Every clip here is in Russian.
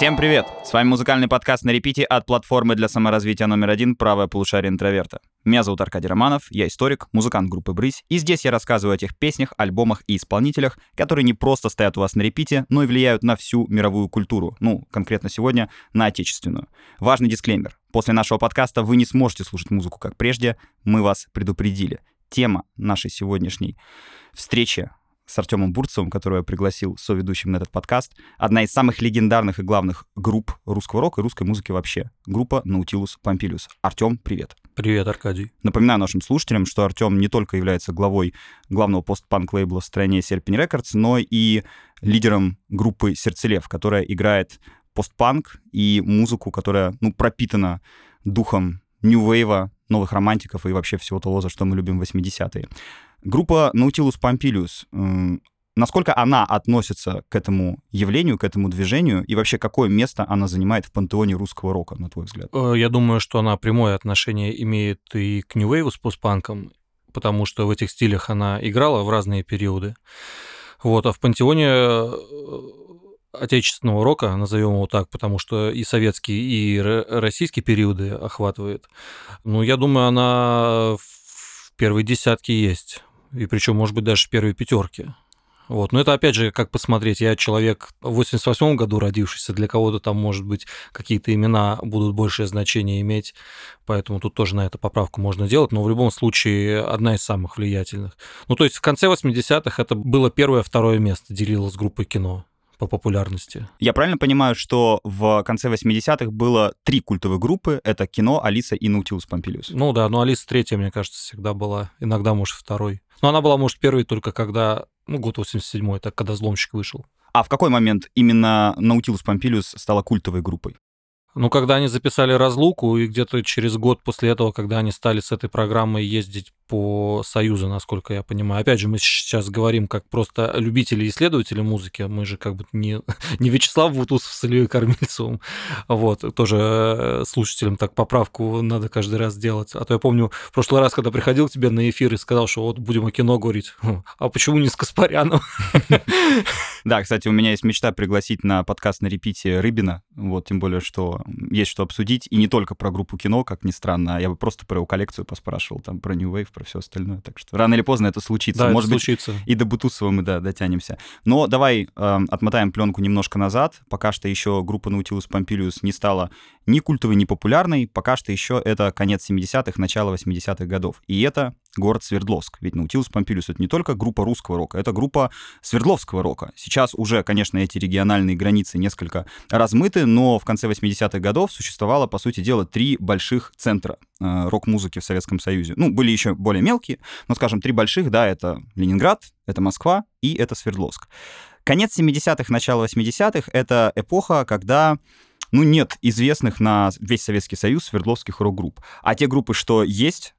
Всем привет! С вами музыкальный подкаст на репите от платформы для саморазвития номер один «Правое полушарие интроверта». Меня зовут Аркадий Романов, я историк, музыкант группы «Брысь», и здесь я рассказываю о тех песнях, альбомах и исполнителях, которые не просто стоят у вас на репите, но и влияют на всю мировую культуру, ну, конкретно сегодня, на отечественную. Важный дисклеймер. После нашего подкаста вы не сможете слушать музыку как прежде, мы вас предупредили. Тема нашей сегодняшней встречи с Артемом Бурцевым, которого я пригласил соведущим на этот подкаст. Одна из самых легендарных и главных групп русского рока и русской музыки вообще. Группа Nautilus Pompilius. Артем, привет. Привет, Аркадий. Напоминаю нашим слушателям, что Артем не только является главой главного постпанк-лейбла в стране Серпень Рекордс, но и лидером группы Сердцелев, которая играет постпанк и музыку, которая ну, пропитана духом нью-вейва, новых романтиков и вообще всего того, за что мы любим 80-е. Группа Nautilus Pompilius, насколько она относится к этому явлению, к этому движению, и вообще какое место она занимает в пантеоне русского рока, на твой взгляд? Э, я думаю, что она прямое отношение имеет и к New Wave с постпанком, потому что в этих стилях она играла в разные периоды. Вот, а в пантеоне э, отечественного рока, назовем его так, потому что и советские, и российские периоды охватывает. Ну, я думаю, она в первой десятке есть и причем, может быть, даже в первой пятерке. Вот. Но это, опять же, как посмотреть. Я человек в 88 году родившийся, для кого-то там, может быть, какие-то имена будут большее значение иметь, поэтому тут тоже на эту поправку можно делать, но в любом случае одна из самых влиятельных. Ну, то есть в конце 80-х это было первое-второе место, делилось группой кино по популярности. Я правильно понимаю, что в конце 80-х было три культовые группы. Это кино, Алиса и Наутилус Помпилиус. Ну да, но Алиса третья, мне кажется, всегда была. Иногда, может, второй. Но она была, может, первой только когда, ну, год 87-й, так когда «Взломщик» вышел. А в какой момент именно Наутилус Помпилиус стала культовой группой? Ну, когда они записали разлуку, и где-то через год после этого, когда они стали с этой программой ездить по Союзу, насколько я понимаю. Опять же, мы сейчас говорим как просто любители и исследователи музыки. Мы же как бы не, не Вячеслав Бутусов с Ильей Кормильцевым. Вот, тоже э, слушателям так поправку надо каждый раз делать. А то я помню, в прошлый раз, когда приходил к тебе на эфир и сказал, что вот будем о кино говорить. А почему не с Каспаряном? Да, кстати, у меня есть мечта пригласить на подкаст на репите Рыбина. Вот, тем более, что есть что обсудить. И не только про группу кино, как ни странно, а я бы просто про его коллекцию поспрашивал, там, про New Wave, про все остальное. Так что рано или поздно это случится. Да, Может это случится. быть, и до Бутусова мы, да, дотянемся. Но давай э, отмотаем пленку немножко назад. Пока что еще группа Nautilus Pompilius не стала ни культовой, ни популярной. Пока что еще это конец 70-х, начало 80-х годов. И это город Свердловск. Ведь Наутилус Помпилиус — это не только группа русского рока, это группа Свердловского рока. Сейчас уже, конечно, эти региональные границы несколько размыты, но в конце 80-х годов существовало, по сути дела, три больших центра э, рок-музыки в Советском Союзе. Ну, были еще более мелкие, но, скажем, три больших, да, это Ленинград, это Москва и это Свердловск. Конец 70-х, начало 80-х — это эпоха, когда ну, нет известных на весь Советский Союз свердловских рок-групп. А те группы, что есть,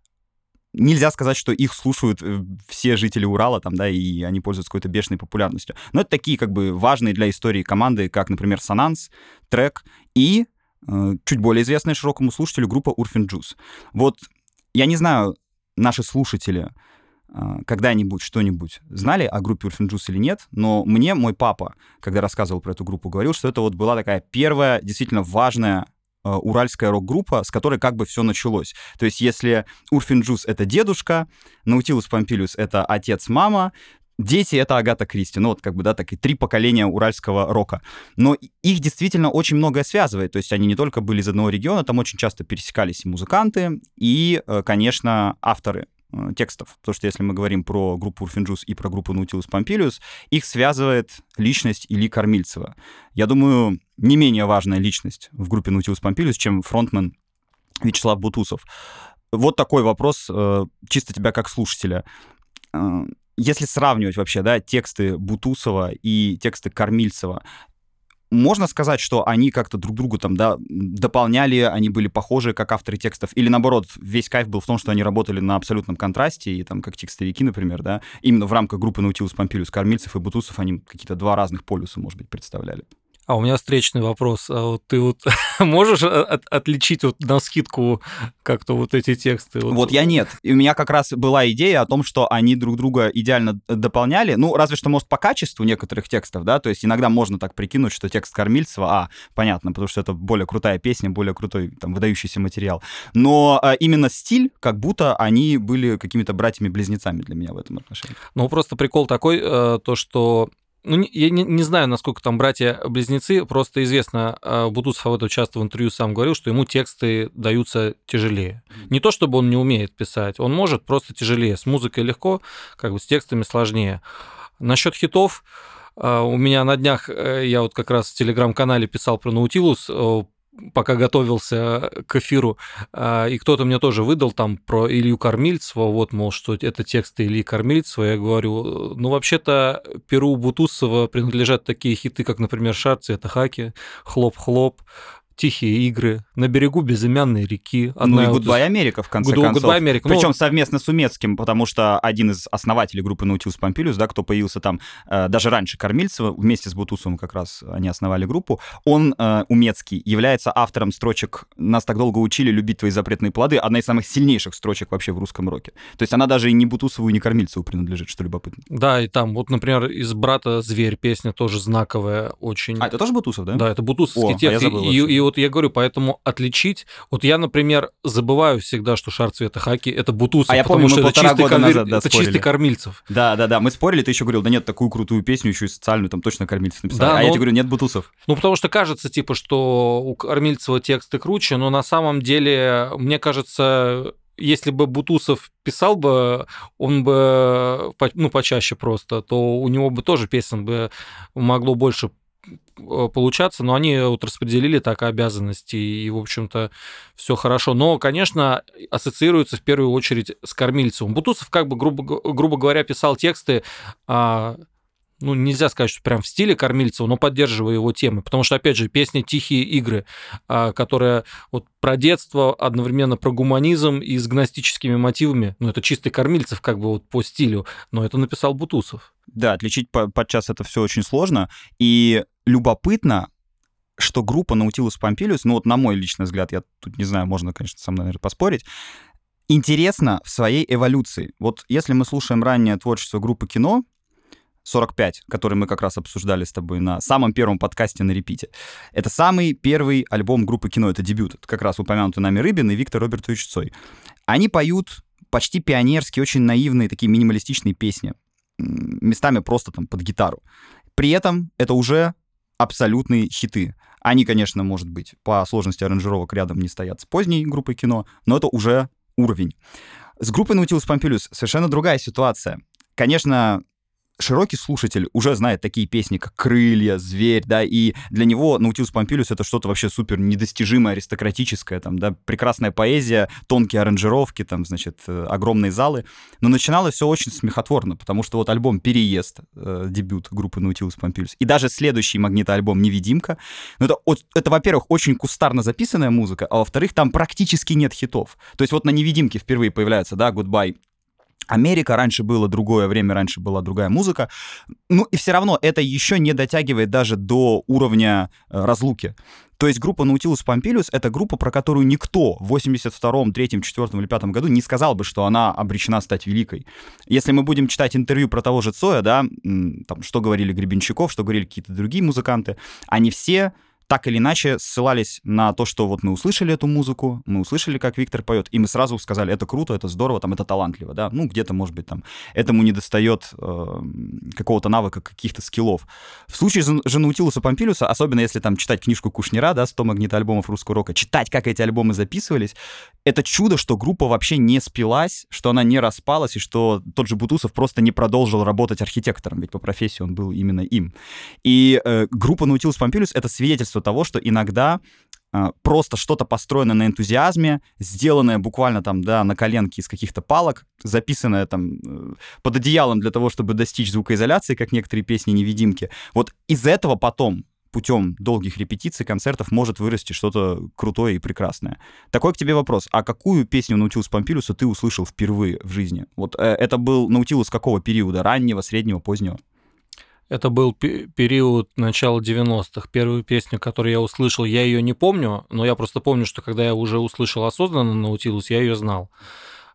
нельзя сказать, что их слушают э, все жители Урала, там, да, и они пользуются какой-то бешеной популярностью. Но это такие, как бы, важные для истории команды, как, например, Сонанс, Трек и э, чуть более известная широкому слушателю группа Урфин Джуз. Вот я не знаю, наши слушатели э, когда-нибудь что-нибудь знали о группе Урфин Джуз или нет, но мне мой папа, когда рассказывал про эту группу, говорил, что это вот была такая первая действительно важная уральская рок-группа, с которой как бы все началось. То есть если Урфин Джуз — это дедушка, Наутилус Помпилиус — это отец, мама, Дети — это Агата Кристи, ну вот как бы, да, так и три поколения уральского рока. Но их действительно очень многое связывает, то есть они не только были из одного региона, там очень часто пересекались и музыканты, и, э, конечно, авторы Э, текстов. Потому что если мы говорим про группу Урфин Джюс и про группу Наутилус Помпилиус, их связывает личность Ильи Кормильцева. Я думаю, не менее важная личность в группе Наутилус Помпилиус, чем фронтмен Вячеслав Бутусов. Вот такой вопрос э, чисто тебя как слушателя. Э, если сравнивать вообще, да, тексты Бутусова и тексты Кормильцева, можно сказать, что они как-то друг другу там, да, дополняли, они были похожи как авторы текстов, или наоборот, весь кайф был в том, что они работали на абсолютном контрасте, и там как текстовики, например, да, именно в рамках группы Наутилус Помпилиус, Кормильцев и Бутусов они какие-то два разных полюса, может быть, представляли. А у меня встречный вопрос. А вот ты вот можешь от, отличить вот на скидку как-то вот эти тексты? Вот. вот я нет. И у меня как раз была идея о том, что они друг друга идеально дополняли. Ну, разве что, может, по качеству некоторых текстов, да, то есть иногда можно так прикинуть, что текст Кормильцева, а, понятно, потому что это более крутая песня, более крутой, там, выдающийся материал. Но а, именно стиль, как будто они были какими-то братьями-близнецами для меня в этом отношении. Ну, просто прикол такой, э, то, что ну, я не, не знаю, насколько там братья-близнецы, просто известно, а, Бутусов в этом часто в интервью сам говорил, что ему тексты даются тяжелее. Не то, чтобы он не умеет писать, он может просто тяжелее. С музыкой легко, как бы с текстами сложнее. Насчет хитов, а, у меня на днях, э, я вот как раз в телеграм-канале писал про Наутилус, пока готовился к эфиру, а, и кто-то мне тоже выдал там про Илью Кормильцева, вот, мол, что это тексты Ильи Кормильцева, я говорю, ну, вообще-то Перу Бутусова принадлежат такие хиты, как, например, «Шарцы» — это «Хаки», «Хлоп-хлоп», Тихие игры, на берегу безымянной реки. Одна ну и Goodbye Америка, в конце Good, концов. Goodbye Америка. Причем ну, совместно с Умецким, потому что один из основателей группы Наутилус Помпилиус, да, кто появился там э, даже раньше Кормильцева, вместе с Бутусовым как раз они основали группу, он, э, Умецкий, является автором строчек «Нас так долго учили любить твои запретные плоды», одна из самых сильнейших строчек вообще в русском роке. То есть она даже и не Бутусову, и не Кормильцеву принадлежит, что любопытно. Да, и там вот, например, из «Брата зверь» песня тоже знаковая очень. А, это тоже Бутусов, да? Да, это Бутусовский О, текст. А я забыл, и, и, и вот я говорю, поэтому отличить. Вот я, например, забываю всегда, что шар цвета хаки это Бутусов, а я помню, потому что это чистый, года назад, да, это чистый Кормильцев. Да, да, да. Мы спорили, ты еще говорил, да нет, такую крутую песню, еще и социальную, там точно Кормильцев написал. Да, а но... я тебе говорю, нет Бутусов. Ну, потому что кажется, типа, что у Кормильцева тексты круче, но на самом деле, мне кажется, если бы Бутусов писал бы, он бы, ну, почаще просто, то у него бы тоже песен бы могло больше Э, получаться, но они вот распределили так обязанности, и, в общем-то, все хорошо. Но, конечно, ассоциируется в первую очередь с Кормильцевым. Бутусов, как бы, грубо, грубо говоря, писал тексты а, ну, нельзя сказать, что прям в стиле Кормильцева, но поддерживая его темы. Потому что, опять же, песня «Тихие игры», а, которая вот про детство, одновременно про гуманизм и с гностическими мотивами. Ну, это чистый Кормильцев как бы вот по стилю, но это написал Бутусов. Да, отличить подчас это все очень сложно. И любопытно, что группа Наутилус Помпилиус, ну вот на мой личный взгляд, я тут не знаю, можно, конечно, со мной, наверное, поспорить, интересно в своей эволюции. Вот если мы слушаем раннее творчество группы кино, 45, который мы как раз обсуждали с тобой на самом первом подкасте на репите. Это самый первый альбом группы кино, это дебют. Это как раз упомянутый нами Рыбин и Виктор Робертович Цой. Они поют почти пионерские, очень наивные, такие минималистичные песни. Местами просто там под гитару. При этом это уже абсолютные хиты. Они, конечно, может быть, по сложности аранжировок рядом не стоят с поздней группой кино, но это уже уровень. С группой Nautilus Pompilius совершенно другая ситуация. Конечно, широкий слушатель уже знает такие песни, как «Крылья», «Зверь», да, и для него Наутилус Помпилиус — это что-то вообще супер недостижимое, аристократическое, там, да, прекрасная поэзия, тонкие аранжировки, там, значит, э, огромные залы. Но начиналось все очень смехотворно, потому что вот альбом «Переезд», э, дебют группы Наутилус Помпилиус, и даже следующий магнитоальбом «Невидимка», ну, это, это, во-первых, очень кустарно записанная музыка, а во-вторых, там практически нет хитов. То есть вот на «Невидимке» впервые появляется, да, «Goodbye», Америка, раньше было другое время, раньше была другая музыка. Ну и все равно это еще не дотягивает даже до уровня э, разлуки. То есть группа Nautilus Pompilius — это группа, про которую никто в 82-м, 3-м, 4 или 5 году не сказал бы, что она обречена стать великой. Если мы будем читать интервью про того же Цоя, да, там, что говорили Гребенщиков, что говорили какие-то другие музыканты, они все так или иначе ссылались на то, что вот мы услышали эту музыку, мы услышали, как Виктор поет, и мы сразу сказали, это круто, это здорово, там, это талантливо, да, ну, где-то, может быть, там, этому не достает э, какого-то навыка, каких-то скиллов. В случае же Наутилуса Помпилиуса, особенно если там читать книжку Кушнера, да, 100 магнитоальбомов русского рока, читать, как эти альбомы записывались, это чудо, что группа вообще не спилась, что она не распалась, и что тот же Бутусов просто не продолжил работать архитектором, ведь по профессии он был именно им. И э, группа Наутилус Помпилиус — это свидетельство того, что иногда а, просто что-то построенное на энтузиазме, сделанное буквально там, да, на коленке из каких-то палок, записанное там э, под одеялом для того, чтобы достичь звукоизоляции, как некоторые песни-невидимки. Вот из этого потом путем долгих репетиций, концертов может вырасти что-то крутое и прекрасное. Такой к тебе вопрос. А какую песню Наутилус Помпилиуса ты услышал впервые в жизни? Вот э, это был Наутилус какого периода? Раннего, среднего, позднего? Это был период начала 90-х. Первую песню, которую я услышал, я ее не помню, но я просто помню, что когда я уже услышал осознанно Наутилус, я ее знал.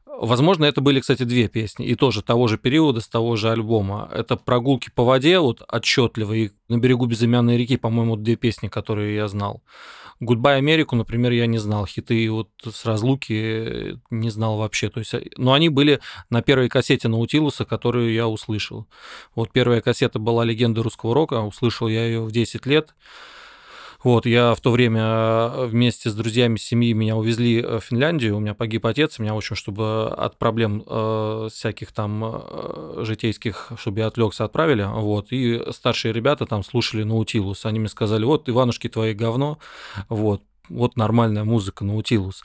Возможно, это были, кстати, две песни, и тоже того же периода, с того же альбома. Это «Прогулки по воде», вот отчетливо, и «На берегу безымянной реки», по-моему, две песни, которые я знал. Goodbye Америку, например, я не знал. Хиты вот с разлуки не знал вообще. То есть, э, но они были на первой кассете Наутилуса, которую я услышал. Вот первая кассета была «Легенда русского рока», услышал я ее в 10 лет. Вот, я в то время э, вместе с друзьями семьи меня увезли э, в Финляндию, у меня погиб отец, меня, в общем, чтобы от проблем э, всяких там э, житейских, чтобы я отвлекся, отправили, вот, и старшие ребята там слушали Наутилус, они мне сказали, вот, Иванушки твои говно, вот, вот нормальная музыка, Наутилус.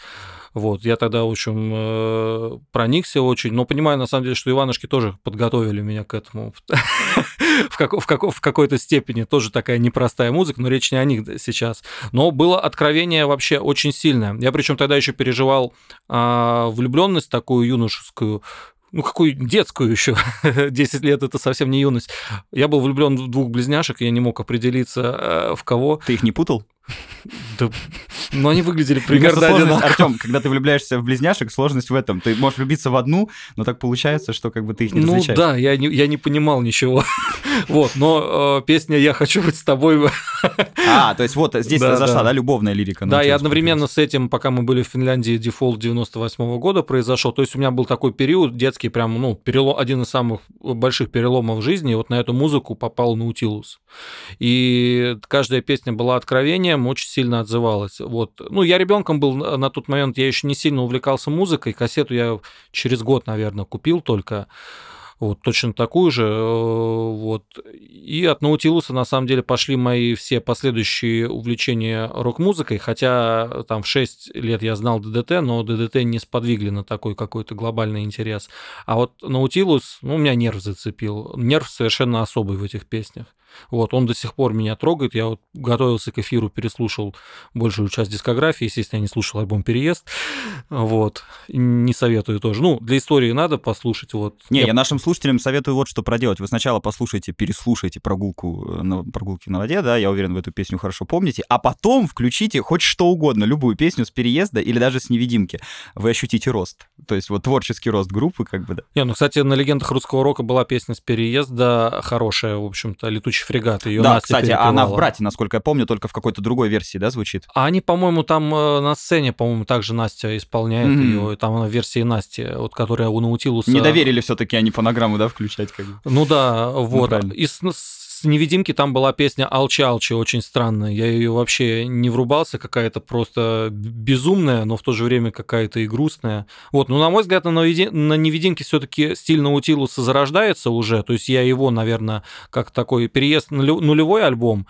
Вот, я тогда, в общем, э, проникся очень, но понимаю, на самом деле, что Иванушки тоже подготовили меня к этому в, как, в, как, в какой-то степени. Тоже такая непростая музыка, но речь не о них сейчас. Но было откровение вообще очень сильное. Я причем тогда еще переживал а, влюбленность такую юношескую, ну, какую детскую еще, 10 лет это совсем не юность. Я был влюблен в двух близняшек, я не мог определиться, э, в кого. Ты их не путал? Да, но они выглядели примерно одинаково. Артем, когда ты влюбляешься в близняшек, сложность в этом. Ты можешь влюбиться в одну, но так получается, что как бы ты их не ну, различаешь. Ну да, я не, я не понимал ничего. вот, но э, песня «Я хочу быть с тобой». а, то есть вот здесь да, зашла, да. да, любовная лирика. Да, и одновременно с этим, пока мы были в Финляндии, дефолт 98 -го года произошел. То есть у меня был такой период детский, прям, ну, перелом, один из самых больших переломов в жизни. И вот на эту музыку попал Наутилус. И каждая песня была откровением, очень сильно отзывалась. Вот. Ну, я ребенком был на тот момент, я еще не сильно увлекался музыкой. Кассету я через год, наверное, купил только вот точно такую же, э, вот. И от Наутилуса, на самом деле, пошли мои все последующие увлечения рок-музыкой, хотя там в 6 лет я знал ДДТ, но ДДТ не сподвигли на такой какой-то глобальный интерес. А вот Наутилус, ну, у меня нерв зацепил. Нерв совершенно особый в этих песнях. Вот, он до сих пор меня трогает. Я вот готовился к эфиру, переслушал большую часть дискографии. Естественно, я не слушал альбом «Переезд». Вот. Не советую тоже. Ну, для истории надо послушать. Вот. Не, я, я нашим слушателям советую вот что проделать. Вы сначала послушайте, переслушайте прогулку э, на прогулке на воде, да, я уверен, вы эту песню хорошо помните, а потом включите хоть что угодно, любую песню с переезда или даже с невидимки. Вы ощутите рост. То есть вот творческий рост группы, как бы, да. Не, ну, кстати, на легендах русского рока была песня с переезда хорошая, в общем-то, летучая летучий фрегат. Ее да, Настя кстати, она в «Брате», насколько я помню, только в какой-то другой версии, да, звучит? А они, по-моему, там э, на сцене, по-моему, также Настя исполняет mm-hmm. ее, там она в версии Насти, вот которая у Наутилуса... Не доверили все таки они фонограмму, да, включать? Как бы. Ну да, вот. Ну, и с, с невидимки там была песня Алчи-Алчи, очень странная. Я ее вообще не врубался, какая-то просто безумная, но в то же время какая-то и грустная. Вот, ну, на мой взгляд, на, на невидимке все-таки стиль Наутилуса зарождается уже. То есть я его, наверное, как такой переезд на нулевой альбом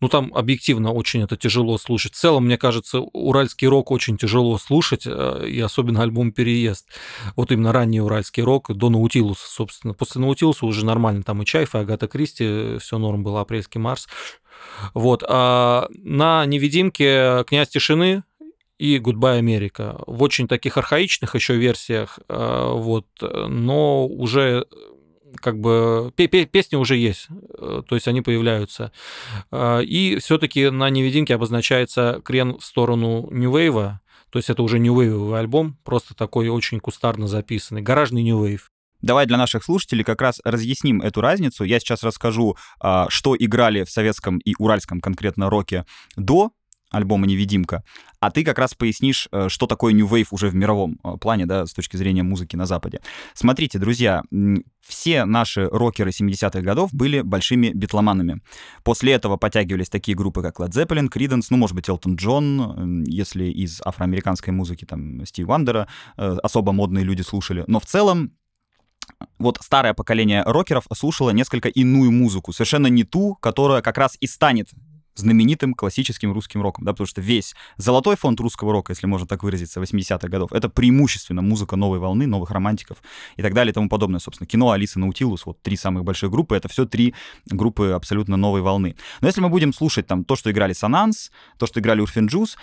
ну там объективно очень это тяжело слушать. В целом, мне кажется, уральский рок очень тяжело слушать, э, и особенно альбом «Переезд». Вот именно ранний уральский рок, до Наутилуса, собственно. После Наутилуса уже нормально, там и Чайф, и Агата Кристи, все норм было, апрельский Марс. Вот. А на «Невидимке» «Князь тишины», и Goodbye Америка в очень таких архаичных еще версиях, э, вот, но уже как бы песни уже есть, э, то есть они появляются. А, и все-таки на невидимке обозначается крен в сторону New Wave, то есть это уже New Wave альбом, просто такой очень кустарно записанный, гаражный New Wave. Давай для наших слушателей как раз разъясним эту разницу. Я сейчас расскажу, а, что играли в советском и уральском конкретно роке до альбома «Невидимка», а ты как раз пояснишь, э, что такое New Wave уже в мировом э, плане, да, с точки зрения музыки на Западе. Смотрите, друзья, все наши рокеры 70-х годов были большими битломанами. После этого подтягивались такие группы, как Led Zeppelin, Creedence, ну, может быть, Элтон Джон, если из афроамериканской музыки, там, Стив Вандера, э, особо модные люди слушали. Но в целом вот старое поколение рокеров слушало несколько иную музыку, совершенно не ту, которая как раз и станет знаменитым классическим русским роком, да, потому что весь золотой фонд русского рока, если можно так выразиться, 80-х годов, это преимущественно музыка новой волны, новых романтиков и так далее и тому подобное. Собственно, кино Алиса Наутилус, вот три самых больших группы, это все три группы абсолютно новой волны. Но если мы будем слушать там то, что играли Сананс, то, что играли Урфин Джуз,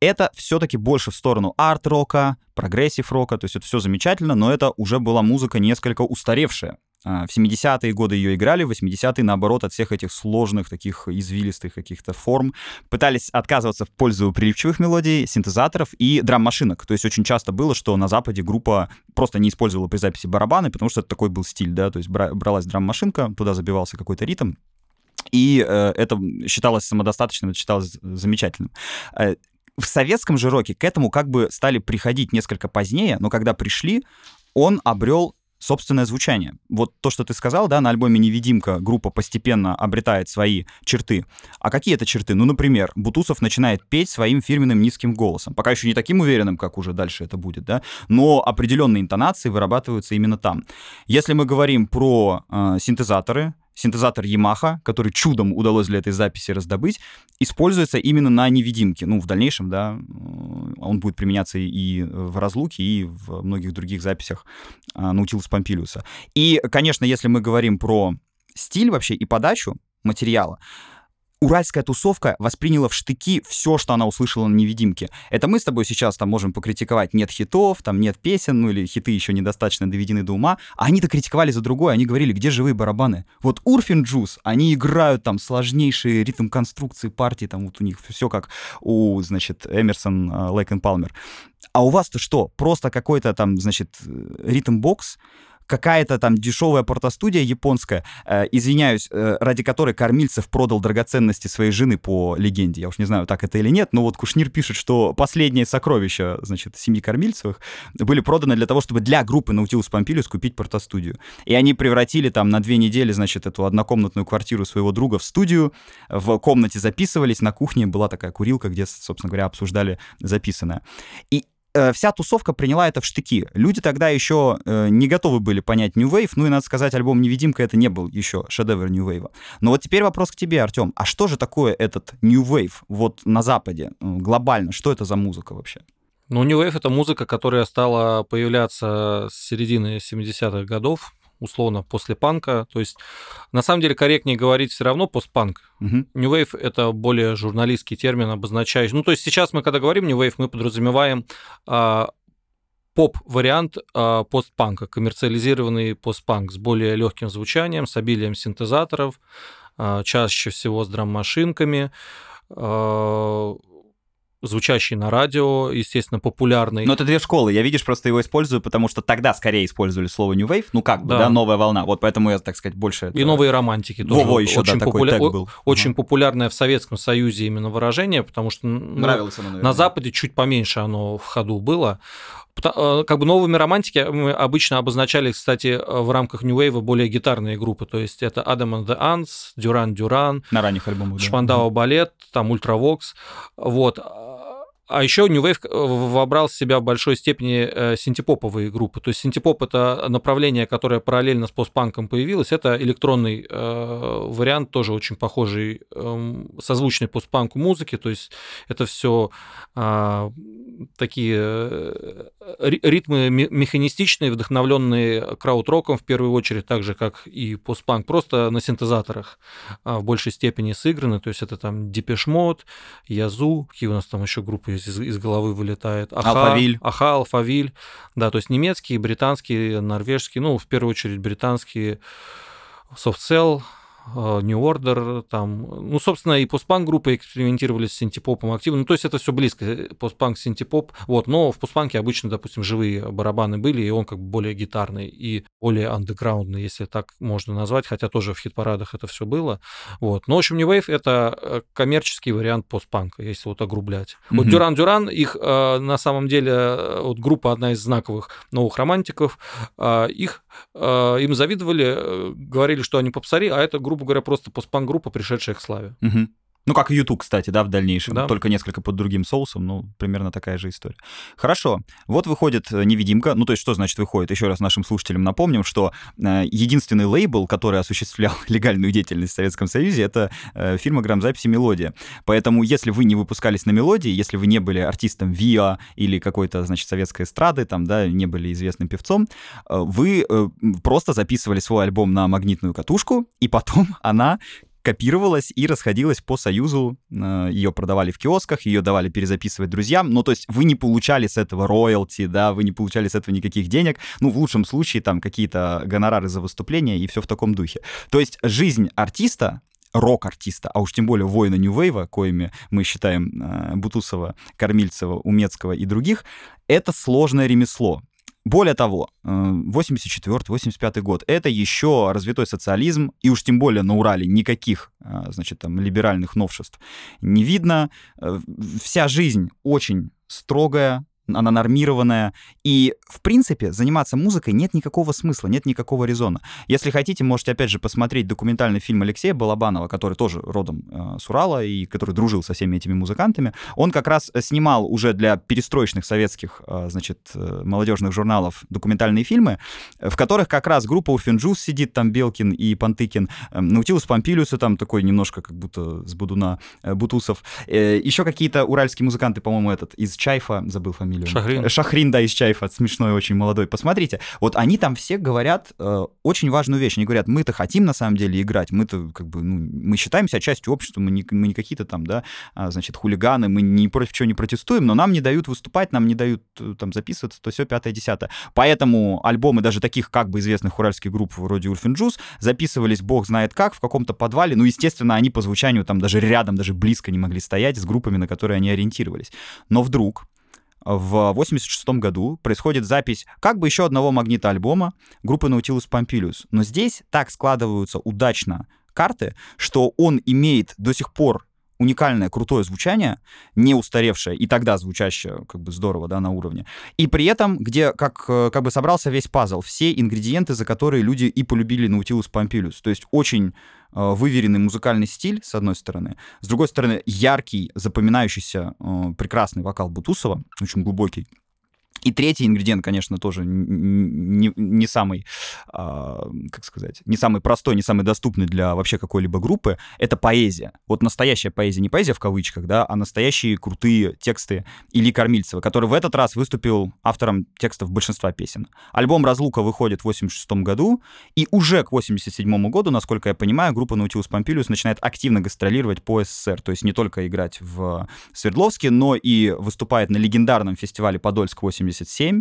это все-таки больше в сторону арт-рока, прогрессив-рока, то есть это все замечательно, но это уже была музыка несколько устаревшая. А, в 70-е годы ее играли, в 80-е, наоборот, от всех этих сложных, таких извилистых каких-то форм пытались отказываться в пользу прилипчивых мелодий, синтезаторов и драм-машинок. То есть очень часто было, что на Западе группа просто не использовала при записи барабаны, потому что это такой был стиль, да, то есть бралась драм-машинка, туда забивался какой-то ритм, и э, это считалось самодостаточным, это считалось замечательным. Э, в советском же роке к этому как бы стали приходить несколько позднее, но когда пришли, он обрел собственное звучание. Вот то, что ты сказал, да, на альбоме «Невидимка» группа постепенно обретает свои черты. А какие это черты? Ну, например, Бутусов начинает петь своим фирменным низким голосом. Пока еще не таким уверенным, как уже дальше это будет, да, но определенные интонации вырабатываются именно там. Если мы говорим про э, синтезаторы, синтезатор Yamaha, который чудом удалось для этой записи раздобыть, используется именно на невидимке. Ну, в дальнейшем, да, э, он будет применяться и в разлуке, и в многих других записях Наутилус Помпилиуса. И, конечно, если мы говорим про стиль вообще и подачу материала, уральская тусовка восприняла в штыки все, что она услышала на невидимке. Это мы с тобой сейчас там можем покритиковать, нет хитов, там нет песен, ну или хиты еще недостаточно доведены до ума, а они-то критиковали за другое, они говорили, где живые барабаны. Вот Урфин Джуз, они играют там сложнейшие ритм конструкции партии, там вот у них все как у, значит, Эмерсон, Лейк Палмер. А у вас-то что? Просто какой-то там, значит, ритм-бокс, какая-то там дешевая портостудия японская, э, извиняюсь, э, ради которой Кормильцев продал драгоценности своей жены по легенде. Я уж не знаю, так это или нет, но вот Кушнир пишет, что последние сокровища, значит, семьи Кормильцевых были проданы для того, чтобы для группы Наутилус Помпилиус купить портостудию. И они превратили там на две недели, значит, эту однокомнатную квартиру своего друга в студию, в комнате записывались, на кухне была такая курилка, где, собственно говоря, обсуждали записанное. И вся тусовка приняла это в штыки. Люди тогда еще э, не готовы были понять New Wave, ну и, надо сказать, альбом «Невидимка» это не был еще шедевр New Wave. Но вот теперь вопрос к тебе, Артем. А что же такое этот New Wave вот на Западе, э, глобально? Что это за музыка вообще? Ну, New Wave — это музыка, которая стала появляться с середины 70-х годов, условно после панка. То есть, на самом деле, корректнее говорить все равно постпанк. Угу. New Wave — это более журналистский термин, обозначающий... Ну, то есть сейчас мы, когда говорим New Wave, мы подразумеваем а, поп-вариант а, постпанка, коммерциализированный постпанк с более легким звучанием, с обилием синтезаторов, а, чаще всего с драм-машинками, а, звучащий на радио, естественно, популярный. Но это две школы. Я, видишь, просто его использую, потому что тогда скорее использовали слово New Wave, ну как бы, да, да новая волна. Вот поэтому я, так сказать, больше... И новые романтики тоже. Во, еще, очень да, популя... такой был. Очень угу. популярное в Советском Союзе именно выражение, потому что Нравилось оно, на Западе чуть поменьше оно в ходу было. Э, как бы новыми романтики мы обычно обозначали, кстати, в рамках New Wave более гитарные группы, то есть это Adam and the Ants, Duran Duran, на ранних альбомах, Spandau да. Ballet, там Ultravox, вот. А еще New Wave э, вобрал в себя в большой степени э, синтепоповые группы. То есть синтепоп — это направление, которое параллельно с постпанком появилось. Это электронный э, вариант, тоже очень похожий, э, созвучный постпанку музыки. То есть это все а, такие э, ритмы механистичные, вдохновленные крауд-роком в первую очередь, так же, как и постпанк, просто на синтезаторах э, в большей степени сыграны. То есть это там Depeche Mode, Язу, какие у нас там еще группы из, из головы вылетает. Аха, Алфавиль. Аха, Алфавиль. Да, то есть немецкие, британские, норвежские, ну, в первую очередь британские, Э, New Order, там, ну, собственно, и постпанк группы экспериментировали с синтепопом активно, ну, то есть это все близко, э, постпанк, синтепоп, вот, но в постпанке обычно, допустим, живые барабаны были, и он как бы более гитарный и более андеграундный, если так можно назвать, хотя тоже в хит-парадах это все было, вот, но, в общем, New Wave — это э, коммерческий вариант постпанка, если вот огрублять. Mm-hmm. Вот Дюран Дюран, их на самом деле, вот группа одна из знаковых новых романтиков, их, им завидовали, говорили, что они попсари, а это грубо говоря, просто постпанк-группа, пришедшая к славе. Угу. Ну, как и YouTube, кстати, да, в дальнейшем. Да. Только несколько под другим соусом, ну, примерно такая же история. Хорошо. Вот выходит э, «Невидимка». Ну, то есть что значит выходит? Еще раз нашим слушателям напомним, что э, единственный лейбл, который осуществлял легальную деятельность в Советском Союзе, это э, фирма грамзаписи «Мелодия». Поэтому, если вы не выпускались на «Мелодии», если вы не были артистом ВИА или какой-то, значит, советской эстрады, там, да, не были известным певцом, э, вы э, просто записывали свой альбом на магнитную катушку, и потом она копировалась и расходилась по Союзу. Э, ее продавали в киосках, ее давали перезаписывать друзьям. Ну, то есть вы не получали с этого роялти, да, вы не получали с этого никаких денег. Ну, в лучшем случае там какие-то гонорары за выступление и все в таком духе. То есть жизнь артиста рок-артиста, а уж тем более воина Нью-Вейва, коими мы считаем э, Бутусова, Кормильцева, Умецкого и других, это сложное ремесло. Более того, 84-85 э, год — это еще развитой социализм, и уж тем более на Урале никаких, э, значит, там, либеральных новшеств не видно. Э, вся жизнь очень строгая, она нормированная, и, в принципе, заниматься музыкой нет никакого смысла, нет никакого резона. Если хотите, можете, опять же, посмотреть документальный фильм Алексея Балабанова, который тоже родом э, с Урала и который дружил со всеми этими музыкантами. Он как раз снимал уже для перестроечных советских, э, значит, э, молодежных журналов документальные фильмы, в которых как раз группа Урфин Джюс сидит, там Белкин и Пантыкин, э, Наутилус Помпилиуса там такой немножко как будто с бодуна э, Бутусов, э, еще какие-то уральские музыканты, по-моему, этот из Чайфа, забыл фамилию, фамилию. Шахрин. Шахрин, да, из Чайфа, смешной, очень молодой. Посмотрите, вот они там все говорят э, очень важную вещь. Они говорят, мы-то хотим на самом деле играть, мы-то как бы, ну, мы считаем себя частью общества, мы не, мы не какие-то там, да, а, значит, хулиганы, мы ни против чего не протестуем, но нам не дают выступать, нам не дают э, там записываться, то все пятое, десятое. Поэтому альбомы даже таких как бы известных уральских групп вроде Урфин Джюс записывались бог знает как, в каком-то подвале, ну, естественно, они по звучанию там даже рядом, даже близко не могли стоять с группами, на которые они ориентировались. Но вдруг в 86 году происходит запись как бы еще одного магнита альбома группы Nautilus Pompilius. Но здесь так складываются удачно карты, что он имеет до сих пор уникальное, крутое звучание, не устаревшее и тогда звучащее как бы здорово, да, на уровне. И при этом, где как, э, как бы собрался весь пазл, все ингредиенты, за которые люди и полюбили Nautilus Pompilius. То есть очень э, выверенный музыкальный стиль, с одной стороны. С другой стороны, яркий, запоминающийся, э, прекрасный вокал Бутусова, очень глубокий. И третий ингредиент, конечно, тоже не, не самый, а, как сказать, не самый простой, не самый доступный для вообще какой-либо группы, это поэзия. Вот настоящая поэзия, не поэзия в кавычках, да, а настоящие крутые тексты Ильи Кормильцева, который в этот раз выступил автором текстов большинства песен. Альбом «Разлука» выходит в 86 году, и уже к 87 году, насколько я понимаю, группа Наутилус Помпилиус начинает активно гастролировать по СССР, то есть не только играть в Свердловске, но и выступает на легендарном фестивале «Подольск 80 77,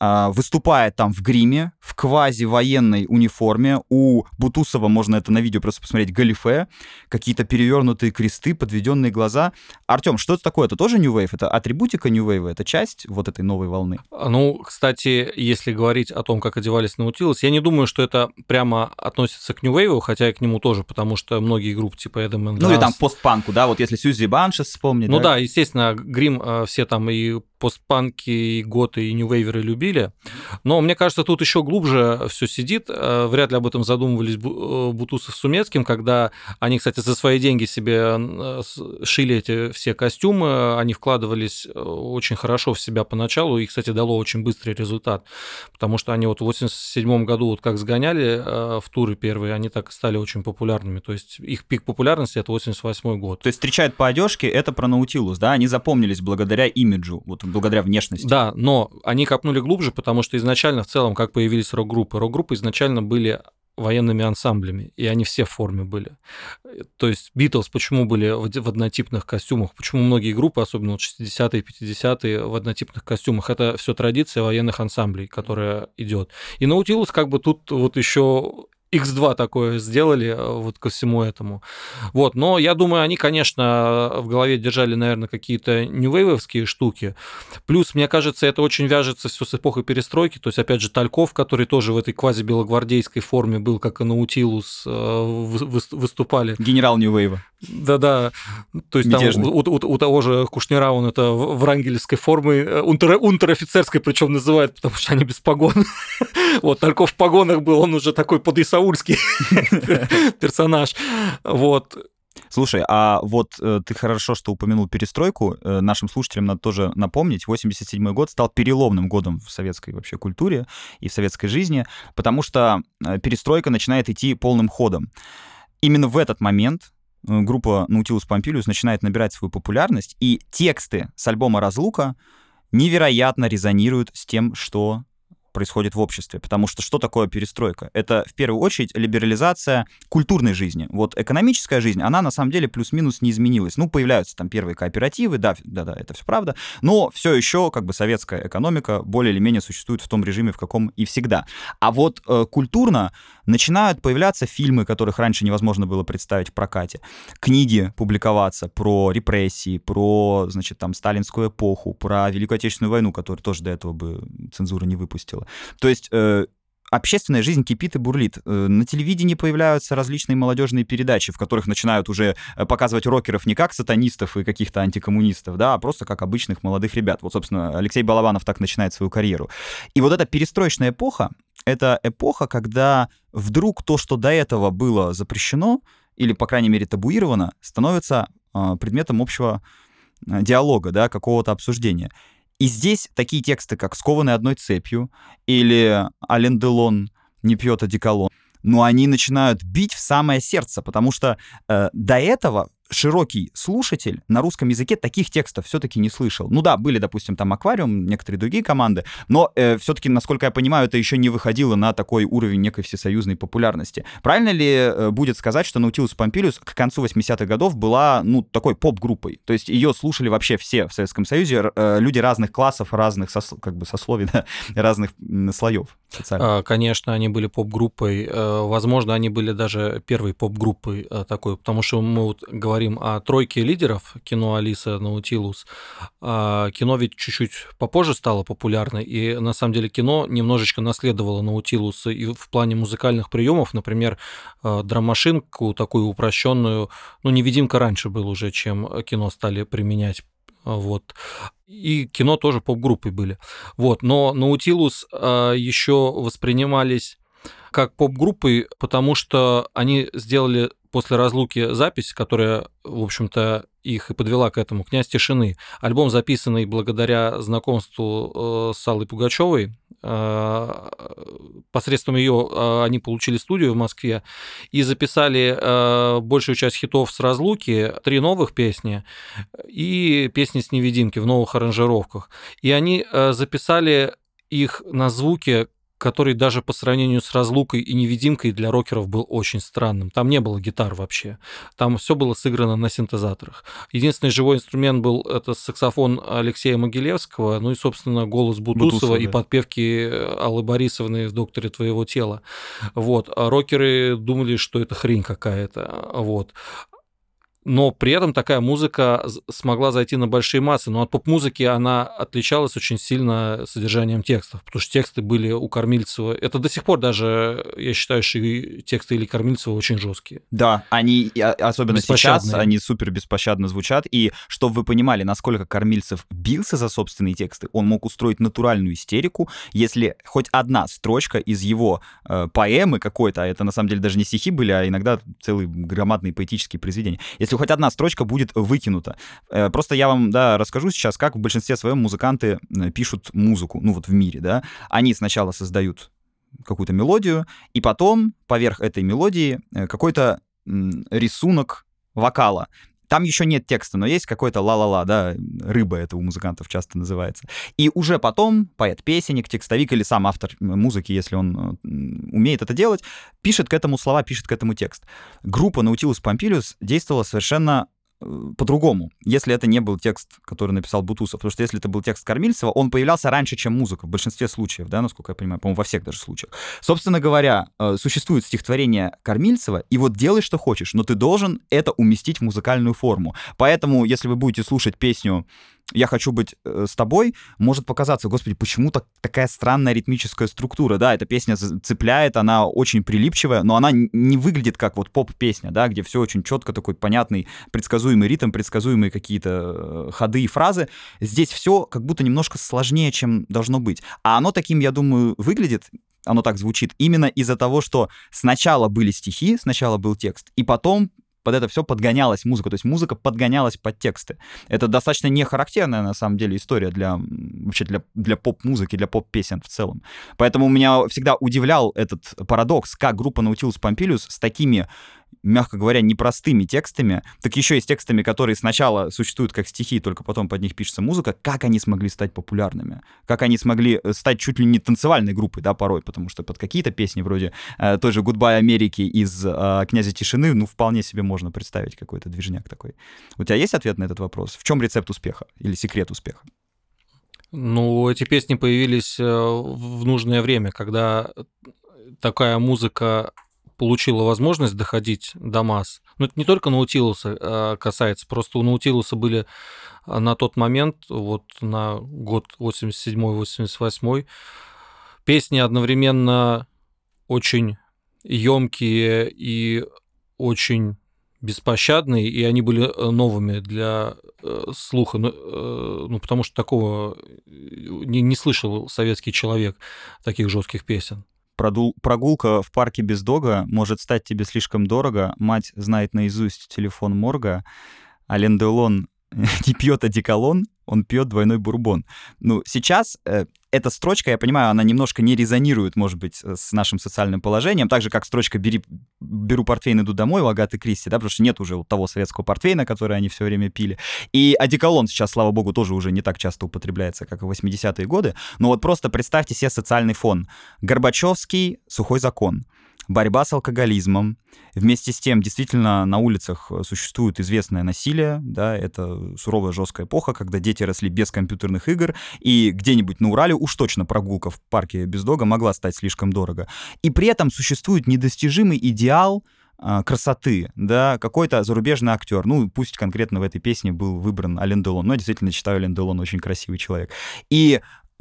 а, выступает там в гриме, в квази-военной униформе. У Бутусова, можно это на видео просто посмотреть, галифе, какие-то перевернутые кресты, подведенные глаза. Артем, что это такое? Это тоже New Wave? Это атрибутика New Wave? Это часть вот этой новой волны? Ну, кстати, если говорить о том, как одевались Наутилус, я не думаю, что это прямо относится к New Wave, хотя и к нему тоже, потому что многие группы типа Эдем Ну и там постпанку, да, вот если Сьюзи Баншес вспомнить. Ну да, да естественно, грим э, все там и постпанки, и готы, и ньювейверы любили. Но мне кажется, тут еще глубже все сидит. Э, вряд ли об этом задумывались э, Бутусов с Сумецким, когда они, кстати, за свои деньги себе э, шили эти все костюмы, они вкладывались очень хорошо в себя поначалу, и, кстати, дало очень быстрый результат, потому что они вот в 87 году вот как сгоняли в туры первые, они так стали очень популярными, то есть их пик популярности это 88 год. То есть встречают по одежке, это про Наутилус, да, они запомнились благодаря имиджу, вот благодаря внешности. Да, но они копнули глубже, потому что изначально в целом, как появились рок-группы, рок-группы изначально были военными ансамблями, и они все в форме были. То есть Битлз почему были в однотипных костюмах, почему многие группы, особенно 60-е, 50-е, в однотипных костюмах, это все традиция военных ансамблей, которая идет. И Наутилус как бы тут вот еще X2 такое сделали э, вот ко всему этому. Вот, но я думаю, они, конечно, в голове держали, наверное, какие-то ньювейвовские штуки. Плюс, мне кажется, это очень вяжется все с эпохой перестройки. То есть, опять же, Тальков, который тоже в этой квази-белогвардейской форме был, как и Наутилус, э, выступали. Генерал Ньювейва. Да-да. То есть Мятежный. там у, у, у того же Кушнера он это врангельской формы, э, унтер, унтер-офицерской причем называют, потому что они без погон. вот, только в погонах был, он уже такой подисаульский персонаж. Вот. Слушай, а вот э, ты хорошо, что упомянул перестройку. Э, нашим слушателям надо тоже напомнить, 87 год стал переломным годом в советской вообще культуре и в советской жизни, потому что э, перестройка начинает идти полным ходом. Именно в этот момент группа Nautilus Pompilius начинает набирать свою популярность, и тексты с альбома «Разлука» невероятно резонируют с тем, что происходит в обществе. Потому что что такое перестройка? Это в первую очередь либерализация культурной жизни. Вот экономическая жизнь, она на самом деле плюс-минус не изменилась. Ну, появляются там первые кооперативы, да, да, да, это все правда, но все еще как бы советская экономика более или менее существует в том режиме, в каком и всегда. А вот э, культурно начинают появляться фильмы, которых раньше невозможно было представить в прокате, книги публиковаться про репрессии, про, значит, там, сталинскую эпоху, про Великую Отечественную войну, которую тоже до этого бы цензура не выпустила. То есть э, общественная жизнь кипит и бурлит. Э, на телевидении появляются различные молодежные передачи, в которых начинают уже э, показывать рокеров не как сатанистов и каких-то антикоммунистов, да, а просто как обычных молодых ребят. Вот, собственно, Алексей Балабанов так начинает свою карьеру. И вот эта перестроечная эпоха, это эпоха, когда вдруг то, что до этого было запрещено, или, по крайней мере, табуировано, становится предметом общего диалога, да, какого-то обсуждения. И здесь такие тексты, как «Скованный одной цепью» или «Ален Делон не пьет одеколон», но они начинают бить в самое сердце, потому что э, до этого широкий слушатель на русском языке таких текстов все-таки не слышал. Ну да, были, допустим, там Аквариум, некоторые другие команды, но э, все-таки, насколько я понимаю, это еще не выходило на такой уровень некой всесоюзной популярности. Правильно ли э, будет сказать, что Наутилус Помпилиус к концу 80-х годов была, ну, такой поп-группой? То есть ее слушали вообще все в Советском Союзе, э, люди разных классов, разных, сос, как бы, сословий, да, разных слоев социальных. Конечно, они были поп-группой. Э, возможно, они были даже первой поп-группой э, такой, потому что мы вот говорим говорим о тройке лидеров кино «Алиса», «Наутилус», а кино ведь чуть-чуть попозже стало популярно, и на самом деле кино немножечко наследовало «Наутилус» и в плане музыкальных приемов, например, э, драмашинку такую упрощенную, ну, «Невидимка» раньше был уже, чем кино стали применять вот. И кино тоже поп-группы были. Вот. Но Наутилус еще воспринимались как поп-группы, потому что они сделали после разлуки запись, которая, в общем-то, их и подвела к этому, «Князь тишины». Альбом, записанный благодаря знакомству э, с Аллой Пугачевой. Э, посредством ее э, они получили студию в Москве и записали большую часть хитов с разлуки, три новых песни и песни с невидимки в новых аранжировках. И они записали их на звуке, который даже по сравнению с разлукой и невидимкой для рокеров был очень странным. Там не было гитар вообще. Там все было сыграно на синтезаторах. Единственный живой инструмент был это саксофон Алексея Могилевского, ну и, собственно, голос Бутусова, Бутусова и да. подпевки Аллы Борисовны в «Докторе твоего тела». Вот. А рокеры думали, что это хрень какая-то. Вот но при этом такая музыка смогла зайти на большие массы. Но от поп-музыки она отличалась очень сильно содержанием текстов, потому что тексты были у Кормильцева. Это до сих пор даже, я считаю, что тексты или Кормильцева очень жесткие. Да, они, особенно сейчас, они супер беспощадно звучат. И чтобы вы понимали, насколько Кормильцев бился за собственные тексты, он мог устроить натуральную истерику, если хоть одна строчка из его э, поэмы какой-то, а это на самом деле даже не стихи были, а иногда целые громадные поэтические произведения, если хоть одна строчка будет выкинута. Э, просто я вам, да, расскажу сейчас, как в большинстве своем музыканты э, пишут музыку, ну вот в мире, да. Они сначала создают какую-то мелодию, и потом поверх этой мелодии э, какой-то рисунок вокала. Там еще нет текста, но есть какой-то ла-ла-ла, да, рыба это у музыкантов часто называется. И уже потом поэт-песенник, текстовик или сам автор музыки, если он умеет это делать, пишет к этому слова, пишет к этому текст. Группа Nautilus Pompilius действовала совершенно Э, по-другому, если это не был текст, который написал Бутусов. Потому что если это был текст Кормильцева, он появлялся раньше, чем музыка, в большинстве случаев, да, насколько я понимаю, по-моему, во всех даже случаях. Собственно говоря, э, существует стихотворение Кормильцева, и вот делай, что хочешь, но ты должен это уместить в музыкальную форму. Поэтому, если вы будете слушать песню я хочу быть э, с тобой, может показаться, господи, почему так, такая странная ритмическая структура, да, эта песня цепляет, она очень прилипчивая, но она не выглядит как вот поп-песня, да, где все очень четко, такой понятный, предсказуемый ритм, предсказуемые какие-то э, ходы и фразы. Здесь все как будто немножко сложнее, чем должно быть. А оно таким, я думаю, выглядит, оно так звучит именно из-за того, что сначала были стихи, сначала был текст, и потом под это все подгонялась музыка, то есть музыка подгонялась под тексты. Это достаточно не характерная, на самом деле, история для вообще для, для поп-музыки, для поп-песен в целом. Поэтому меня всегда удивлял этот парадокс, как группа Nautilus Pompilius с такими мягко говоря, непростыми текстами, так еще и с текстами, которые сначала существуют как стихи, только потом под них пишется музыка, как они смогли стать популярными? Как они смогли э, стать чуть ли не танцевальной группой, да, порой, потому что под какие-то песни вроде э, той же «Goodbye Америки» из э, «Князя тишины», ну, вполне себе можно представить какой-то движняк такой. У тебя есть ответ на этот вопрос? В чем рецепт успеха или секрет успеха? Ну, эти песни появились э, в нужное время, когда такая музыка получила возможность доходить до масс. Но это не только Наутилуса а, касается, просто у Наутилуса были а, на тот момент, вот на год 87-88, песни одновременно очень емкие и очень беспощадные, и они были э, новыми для э, слуха, ну, э, ну потому что такого не, не слышал советский человек таких жестких песен. Продул... Прогулка в парке без дога может стать тебе слишком дорого. Мать знает наизусть телефон морга. Ален Делон не пьет одеколон, он пьет двойной бурбон. Ну, сейчас э, эта строчка, я понимаю, она немножко не резонирует, может быть, с нашим социальным положением, так же, как строчка «Бери, «Беру портфейн, иду домой» у Агаты Кристи, да, потому что нет уже вот того советского портфейна, который они все время пили. И одеколон сейчас, слава богу, тоже уже не так часто употребляется, как в 80-е годы. Но вот просто представьте себе социальный фон. Горбачевский «Сухой закон» борьба с алкоголизмом. Вместе с тем, действительно, на улицах э, существует известное насилие, да, это суровая жесткая эпоха, когда дети росли без компьютерных игр, и где-нибудь на Урале уж точно прогулка в парке без дога могла стать слишком дорого. И при этом существует недостижимый идеал э, красоты, да, какой-то зарубежный актер, ну, пусть конкретно в этой песне был выбран Ален Делон, но я действительно считаю Ален Делон очень красивый человек. И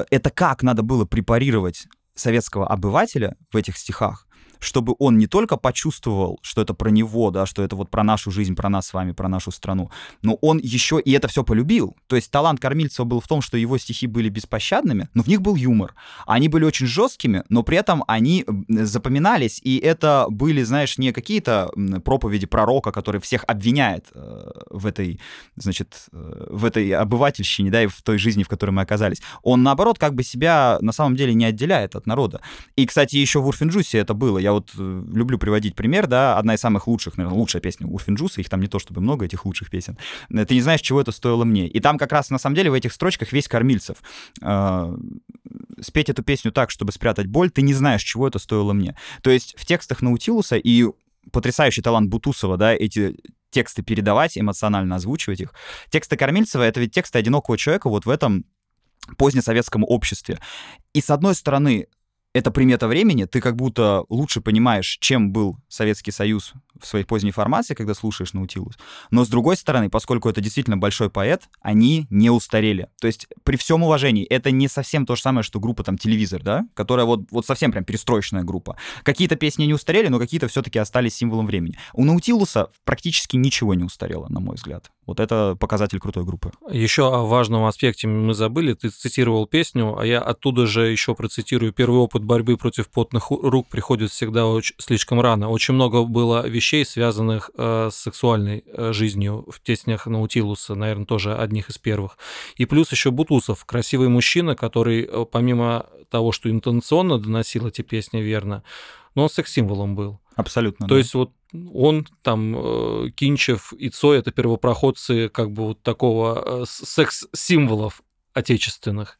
это как надо было препарировать советского обывателя в этих стихах, чтобы он не только почувствовал, что это про него, да, что это вот про нашу жизнь, про нас с вами, про нашу страну, но он еще и это все полюбил. То есть талант Кормильцева был в том, что его стихи были беспощадными, но в них был юмор. Они были очень жесткими, но при этом они запоминались, и это были, знаешь, не какие-то проповеди пророка, который всех обвиняет э, в этой, значит, э, в этой обывательщине, да, и в той жизни, в которой мы оказались. Он, наоборот, как бы себя на самом деле не отделяет от народа. И, кстати, еще в Урфинджусе это было. Я вот э, люблю приводить пример, да, одна из самых лучших, наверное, лучшая песня Урфинджуса, их там не то чтобы много, этих лучших песен. Э, Ты не знаешь, чего это стоило мне. И там как раз, на самом деле, в этих строчках весь Кормильцев. Э, спеть эту песню так, чтобы спрятать боль, ты не знаешь, чего это стоило мне. То есть в текстах Наутилуса и потрясающий талант Бутусова, да, эти тексты передавать, эмоционально озвучивать их. Тексты Кормильцева — это ведь тексты одинокого человека вот в этом позднесоветском обществе. И с одной стороны, это примета времени, ты как будто лучше понимаешь, чем был Советский Союз в своей поздней формации, когда слушаешь Наутилус. Но с другой стороны, поскольку это действительно большой поэт, они не устарели. То есть при всем уважении, это не совсем то же самое, что группа там «Телевизор», да, которая вот, вот совсем прям перестроечная группа. Какие-то песни не устарели, но какие-то все-таки остались символом времени. У Наутилуса практически ничего не устарело, на мой взгляд. Вот это показатель крутой группы. Еще о важном аспекте мы забыли. Ты цитировал песню, а я оттуда же еще процитирую. Первый опыт борьбы против потных рук приходит всегда очень, слишком рано. Очень много было вещей, связанных э, с сексуальной э, жизнью в песнях Наутилуса, наверное, тоже одних из первых. И плюс еще Бутусов, красивый мужчина, который э, помимо того, что интонационно доносил эти песни верно, но он секс-символом был. Абсолютно. То да. есть вот он, там, Кинчев и Цой — это первопроходцы как бы вот такого секс-символов отечественных.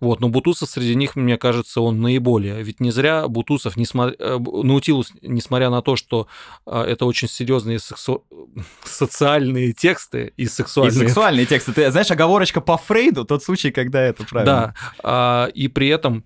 Вот, но Бутусов среди них, мне кажется, он наиболее. Ведь не зря Бутусов, несмотря, э, Наутилус, несмотря на то, что это очень серьезные сексу... социальные тексты и сексуальные... И сексуальные тексты. Ты знаешь, оговорочка по Фрейду, тот случай, когда это правильно. Да, а, и при этом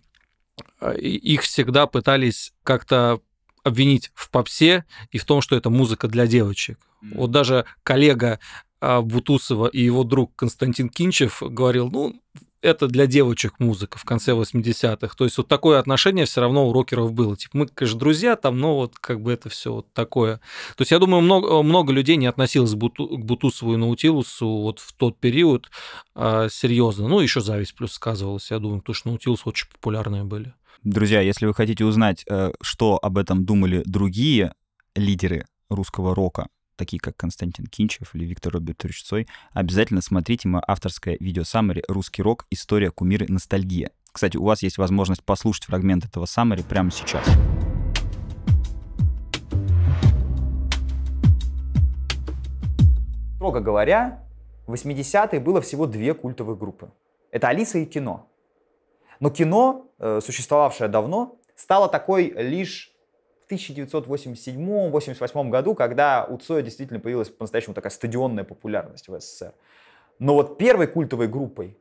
их всегда пытались как-то обвинить в попсе и в том, что это музыка для девочек. Mm. Вот даже коллега а, Бутусова и его друг Константин Кинчев говорил, ну, это для девочек музыка в конце 80-х. То есть вот такое отношение все равно у рокеров было. Типа мы, конечно, друзья там, но вот как бы это все вот такое. То есть я думаю, много, много людей не относилось к, Буту, к Бутусову и Наутилусу вот в тот период а, серьезно. Ну, еще зависть плюс сказывалась, я думаю, потому что Наутилус очень популярные были. Друзья, если вы хотите узнать, э, что об этом думали другие лидеры русского рока, такие как Константин Кинчев или Виктор Робертович Цой, обязательно смотрите мое авторское видео саммари «Русский рок. История, кумиры, ностальгия». Кстати, у вас есть возможность послушать фрагмент этого саммари прямо сейчас. Строго говоря, в 80-е было всего две культовые группы. Это Алиса и кино. Но кино, э, существовавшее давно, стало такой лишь в 1987-88 году, когда у Цоя действительно появилась по-настоящему такая стадионная популярность в СССР. Но вот первой культовой группой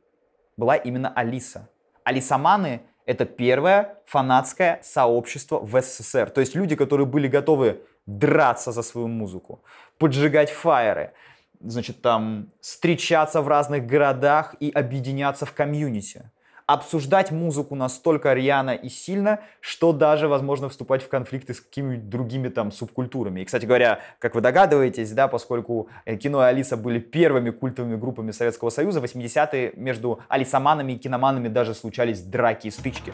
была именно Алиса. Алисаманы — это первое фанатское сообщество в СССР. То есть люди, которые были готовы драться за свою музыку, поджигать фаеры, значит, там, встречаться в разных городах и объединяться в комьюнити обсуждать музыку настолько рьяно и сильно, что даже, возможно, вступать в конфликты с какими-нибудь другими там субкультурами. И, кстати говоря, как вы догадываетесь, да, поскольку э, кино и Алиса были первыми культовыми группами Советского Союза, 80-е между алисоманами и киноманами даже случались драки и стычки.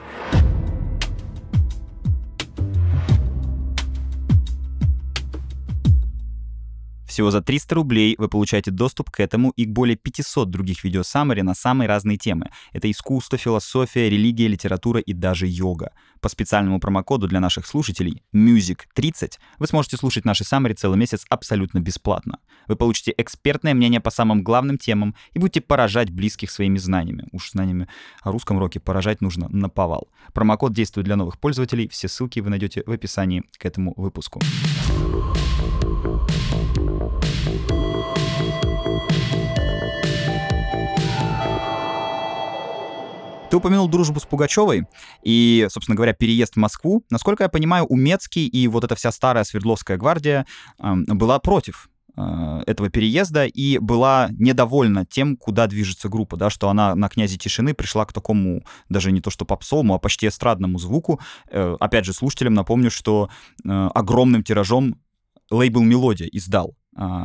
Всего за 300 рублей вы получаете доступ к этому и к более 500 других видео саммари на самые разные темы. Это искусство, философия, религия, литература и даже йога. По специальному промокоду для наших слушателей MUSIC30 вы сможете слушать наши саммари целый месяц абсолютно бесплатно. Вы получите экспертное мнение по самым главным темам и будете поражать близких своими знаниями. Уж знаниями о русском роке поражать нужно на повал. Промокод действует для новых пользователей. Все ссылки вы найдете в описании к этому выпуску. Ты упомянул дружбу с Пугачевой и, собственно говоря, переезд в Москву. Насколько я понимаю, Умецкий и вот эта вся старая Свердловская гвардия э, была против э, этого переезда и была недовольна тем, куда движется группа, да, что она на «Князе тишины» пришла к такому, даже не то что попсовому, а почти эстрадному звуку. Э, опять же, слушателям напомню, что э, огромным тиражом лейбл «Мелодия» издал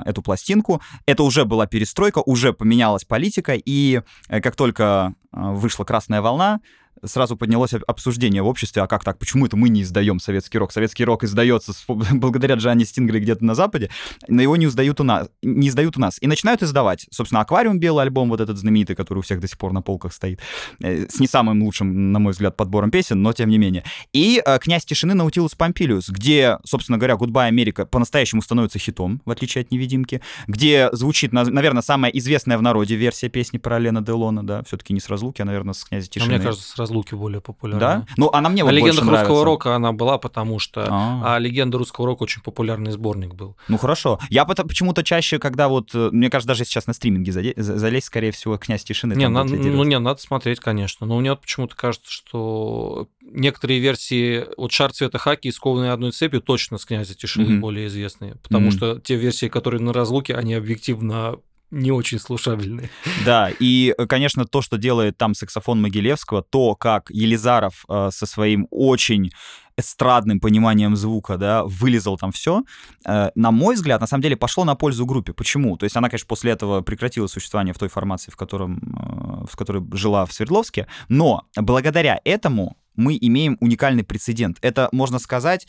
эту пластинку. Это уже была перестройка, уже поменялась политика, и э, как только а, вышла «Красная волна», сразу поднялось обсуждение в обществе, а как так, почему это мы не издаем советский рок? Советский рок издается с, благодаря Джоанне Стингрей где-то на Западе, но его не издают у нас. Не издают у нас. И начинают издавать. Собственно, «Аквариум» белый альбом, вот этот знаменитый, который у всех до сих пор на полках стоит, э, с не самым лучшим, на мой взгляд, подбором песен, но тем не менее. И э, «Князь тишины» Наутилус Помпилиус, где, собственно говоря, «Goodbye Америка» по-настоящему становится хитом, в отличие от «Невидимки», где звучит, наверное, самая известная в народе версия песни про Лена Делона, да, все-таки не с разлуки, а, наверное, с «Князя тишины». А мне кажется, разлуки более популярна. Да? Ну, она мне а вот легенда русского нравится. рока она была, потому что... А-а-а. А легенда русского рока очень популярный сборник был. Ну, хорошо. Я почему-то чаще, когда вот... Э, мне кажется, даже сейчас на стриминге залезть, скорее всего, «Князь тишины». Не, на, ну, не, надо смотреть, конечно. Но мне почему-то кажется, что некоторые версии... Вот «Шар цвета хаки» и «Скованные одной цепью» точно с «Князя тишины» mm-hmm. более известные. Потому mm-hmm. что те версии, которые на разлуке, они объективно не очень слушабельные. Да, и, конечно, то, что делает там саксофон Могилевского, то, как Елизаров э, со своим очень эстрадным пониманием звука, да, вылезал там все, э, на мой взгляд, на самом деле пошло на пользу группе. Почему? То есть она, конечно, после этого прекратила существование в той формации, в, котором, э, в которой жила в Свердловске, но благодаря этому мы имеем уникальный прецедент. Это, можно сказать,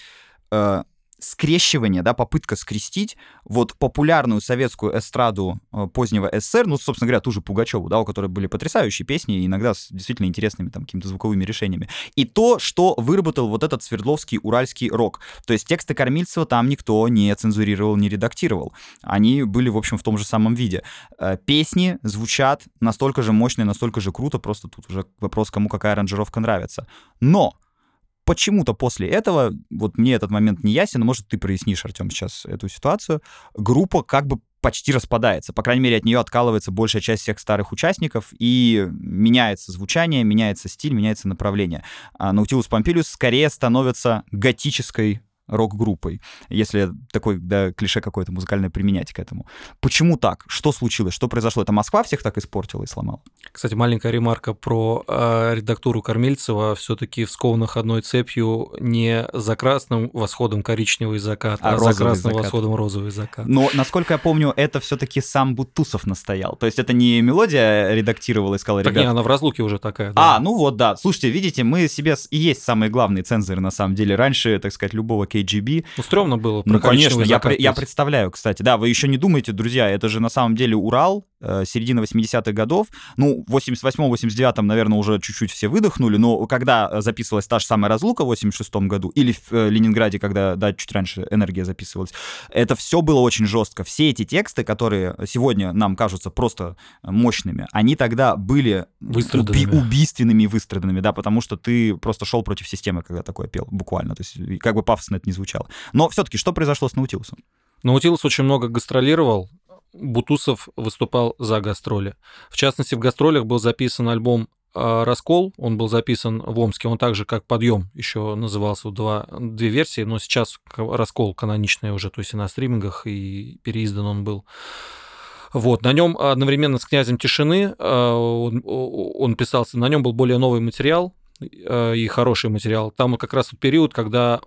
э, скрещивание, да, попытка скрестить вот популярную советскую эстраду э, позднего СССР, ну, собственно говоря, ту же Пугачеву, да, у которой были потрясающие песни, иногда с действительно интересными там какими-то звуковыми решениями, и то, что выработал вот этот Свердловский уральский рок. То есть тексты Кормильцева там никто не цензурировал, не редактировал. Они были, в общем, в том же самом виде. Э, песни звучат настолько же мощно и настолько же круто, просто тут уже вопрос, кому какая аранжировка нравится. Но почему-то после этого, вот мне этот момент не ясен, может, ты прояснишь, Артем, сейчас эту ситуацию, группа как бы почти распадается. По крайней мере, от нее откалывается большая часть всех старых участников, и меняется звучание, меняется стиль, меняется направление. А Наутилус Помпилиус скорее становится готической рок-группой, если такой да, клише какое-то музыкальное применять к этому. Почему так? Что случилось? Что произошло? Это Москва всех так испортила и сломала? Кстати, маленькая ремарка про э, редактуру Кормильцева. все таки в скованных одной цепью не за красным восходом коричневый закат, а, а за красным закат. восходом розовый закат. Но, насколько я помню, это все таки сам Бутусов настоял. То есть это не мелодия редактировала и сказала, так ребят... не, она в разлуке уже такая. Да. А, ну вот, да. Слушайте, видите, мы себе и есть самые главные цензоры, на самом деле. Раньше, так сказать, любого KGB. Ну, стрёмно было. Ну, конечно, я, я представляю, кстати. Да, вы еще не думаете, друзья, это же на самом деле Урал, середина 80-х годов, ну, в 88-89-м, наверное, уже чуть-чуть все выдохнули, но когда записывалась та же самая «Разлука» в 86-м году, или в э, Ленинграде, когда, да, чуть раньше «Энергия» записывалась, это все было очень жестко. Все эти тексты, которые сегодня нам кажутся просто мощными, они тогда были уби- убийственными и выстраданными, да, потому что ты просто шел против системы, когда такое пел, буквально. То есть как бы пафосно это не звучало. Но все-таки что произошло с Наутилусом? Наутилус очень много гастролировал, Бутусов выступал за гастроли. В частности, в гастролях был записан альбом а, «Раскол», он был записан в Омске, он также как «Подъем» еще назывался, два, две версии, но сейчас «Раскол» каноничный уже, то есть и на стримингах, и переиздан он был. Вот, на нем одновременно с «Князем тишины» а, он, он писался, на нем был более новый материал а, и хороший материал. Там как раз период, когда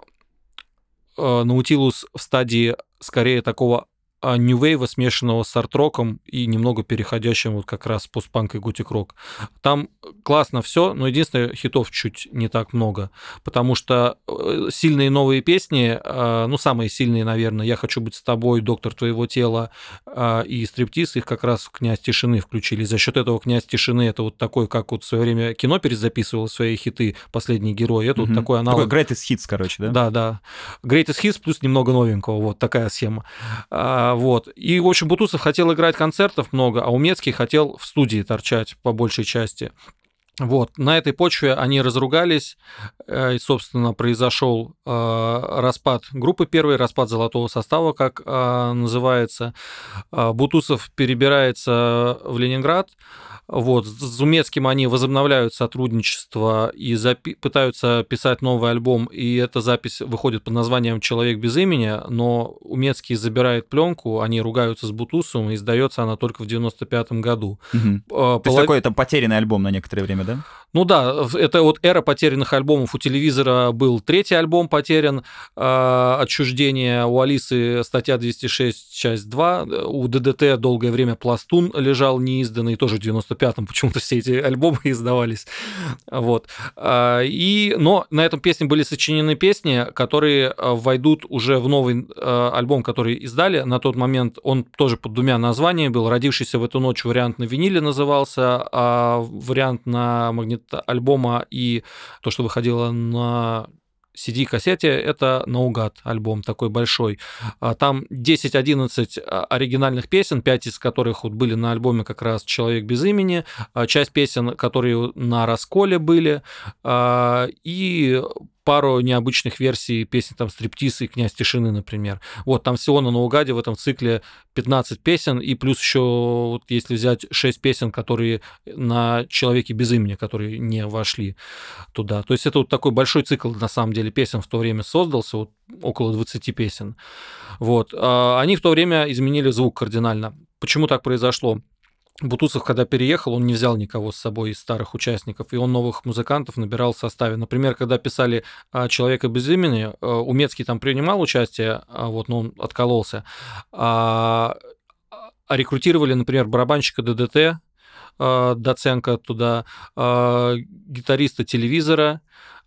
Наутилус в стадии скорее такого New Wave, смешанного с арт-роком и немного переходящим вот как раз постпанк и готик-рок. Там классно все, но единственное, хитов чуть не так много, потому что э, сильные новые песни, а, ну, самые сильные, наверное, «Я хочу быть с тобой», «Доктор твоего тела» а, и «Стриптиз», их как раз в «Князь тишины» включили. За счет этого «Князь тишины» это вот такой, как вот в свое время кино перезаписывал свои хиты «Последний герой», это угу. вот такой аналог. Такой greatest hits, короче, да? Да, да. Greatest hits плюс немного новенького, вот такая схема. Вот. И, в общем, Бутусов хотел играть концертов много, а Умецкий хотел в студии торчать по большей части. Вот, на этой почве они разругались, э, и, собственно, произошел э, распад группы первой, распад золотого состава, как э, называется. Бутусов перебирается в Ленинград, вот, с Зумецким они возобновляют сотрудничество и запи- пытаются писать новый альбом, и эта запись выходит под названием «Человек без имени», но Умецкий забирает пленку, они ругаются с Бутусом, и издается она только в 95 году. Угу. Полов... То есть такой там потерянный альбом на некоторое время, да? Ну да, это вот эра потерянных альбомов. У телевизора был третий альбом потерян, э, «Отчуждение», у Алисы статья 206, часть 2, у ДДТ долгое время «Пластун» лежал неизданный, тоже в 95-м почему-то все эти альбомы издавались. Вот. А, и, но на этом песне были сочинены песни, которые а, войдут уже в новый альбом, который издали. На тот момент он тоже под двумя названиями был. «Родившийся в эту ночь» вариант на виниле назывался, а вариант на альбома и то, что выходило на CD-кассете, это наугад альбом такой большой. А там 10-11 а, оригинальных песен, 5 из которых вот были на альбоме как раз «Человек без имени», а часть песен, которые на расколе были, и пару необычных версий песен, там, «Стриптиз» и «Князь тишины», например. Вот, там всего на наугаде в этом цикле 15 песен, и плюс еще, вот, если взять 6 песен, которые на «Человеке без имени», которые не вошли туда. То есть это вот такой большой цикл, на самом деле, песен в то время создался, вот около 20 песен. Вот. А они в то время изменили звук кардинально. Почему так произошло? Бутусов, когда переехал, он не взял никого с собой из старых участников, и он новых музыкантов набирал в составе. Например, когда писали «Человека без имени», э, Умецкий там принимал участие, а вот, но он откололся. А, а рекрутировали, например, барабанщика ДДТ, Доценко туда, гитариста телевизора,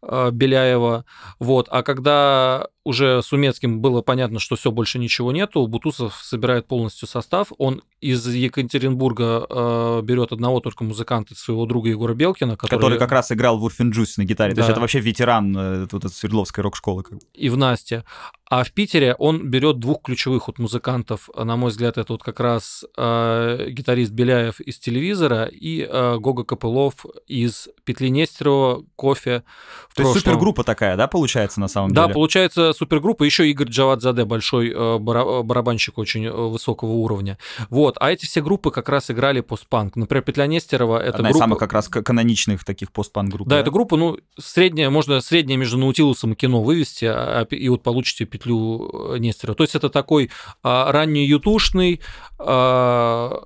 Беляева. Вот. А когда уже с Умецким было понятно, что все больше ничего нету, Бутусов собирает полностью состав. Он из Екатеринбурга э, берет одного только музыканта, своего друга Егора Белкина, который... Который как раз играл в Урфинджус на гитаре. Да. То есть это вообще ветеран э, вот, Свердловской рок-школы. И в Насте. А в Питере он берет двух ключевых вот музыкантов. На мой взгляд, это вот как раз э, гитарист Беляев из телевизора и э, Гога Копылов из Петли Нестерова, кофе. То есть супергруппа такая, да, получается на самом да, деле? Да, получается супергруппа, еще Игорь Джавадзаде, большой э, барабанщик очень э, высокого уровня. Вот, а эти все группы как раз играли постпанк. Например, Петля Нестерова это Одна группа... из самых как раз каноничных таких постпанк групп. Да, да, это группа, ну, средняя, можно средняя между Наутилусом и кино вывести, а, и вот получите петлю э, Нестерова. То есть это такой а, ранний ютушный, а,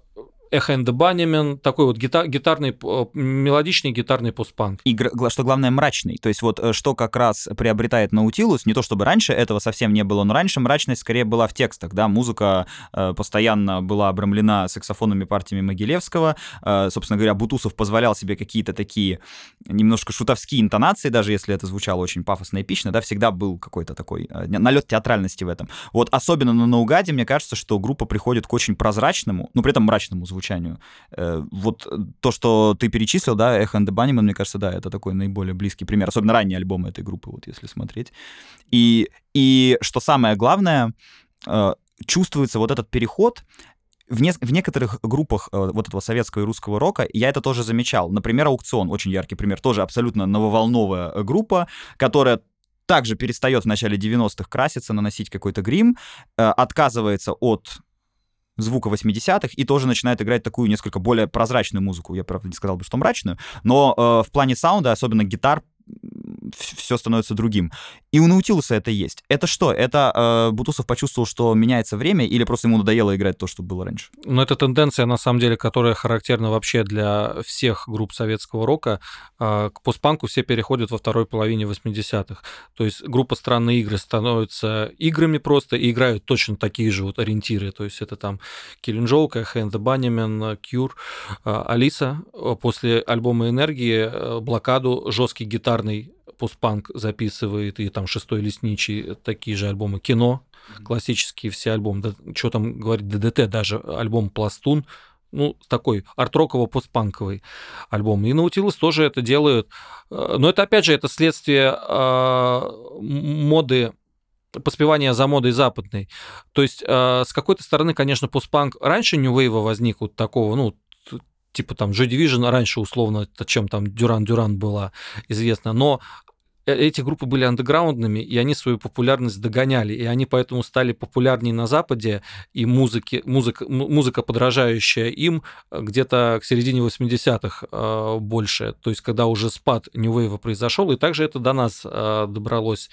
Эхо and the такой вот гитар, гитарный, мелодичный гитарный постпанк. И что главное, мрачный. То есть вот э, что как раз приобретает Наутилус, не то чтобы раньше этого совсем не было, но раньше мрачность скорее была в текстах, да, музыка э, постоянно была обрамлена саксофонными партиями Могилевского, э, собственно говоря, Бутусов позволял себе какие-то такие немножко шутовские интонации, даже если это звучало очень пафосно и эпично, да, всегда был какой-то такой налет театральности в этом. Вот особенно на Наугаде, мне кажется, что группа приходит к очень прозрачному, но при этом мрачному звучанию звучанию. Э, вот то, что ты перечислил, да, Echo and the Bunnymen, мне кажется, да, это такой наиболее близкий пример, особенно ранние альбомы этой группы, вот если смотреть. И, и что самое главное, э, чувствуется вот этот переход в, не, в некоторых группах э, вот этого советского и русского рока я это тоже замечал. Например, «Аукцион», очень яркий пример, тоже абсолютно нововолновая э, группа, которая также перестает в начале 90-х краситься, наносить какой-то грим, э, отказывается от звука 80-х и тоже начинает играть такую несколько более прозрачную музыку. Я, правда, не сказал бы, что мрачную, но э, в плане саунда, особенно гитар, все становится другим. И у Наутилуса это есть. Это что? Это э, Бутусов почувствовал, что меняется время, или просто ему надоело играть то, что было раньше? Ну, это тенденция, на самом деле, которая характерна вообще для всех групп советского рока. Э, к постпанку все переходят во второй половине 80-х. То есть группа «Странные игры» становятся играми просто и играют точно такие же вот ориентиры. То есть это там Killing Joke, Hand the Bunnymen, Cure, э, Алиса. После альбома «Энергии» э, блокаду жесткий гитарный постпанк записывает, и там «Шестой лесничий», такие же альбомы. Кино, классические все альбомы. Да, что там говорить, ДДТ, даже альбом «Пластун», ну, такой арт-роково-постпанковый альбом. И Наутилус тоже это делают. Э, но это, опять же, это следствие э, моды поспевания за модой западной. То есть, э, с какой-то стороны, конечно, постпанк раньше New Wave возник вот такого, ну, типа там Joy Division раньше условно, чем там Дюран Дюран была известна, но эти группы были андеграундными, и они свою популярность догоняли, и они поэтому стали популярнее на Западе, и музыки, музыка, музыка, подражающая им, э, где-то к середине 80-х э, больше, то есть когда уже спад New Wave произошел, и также это до нас добралось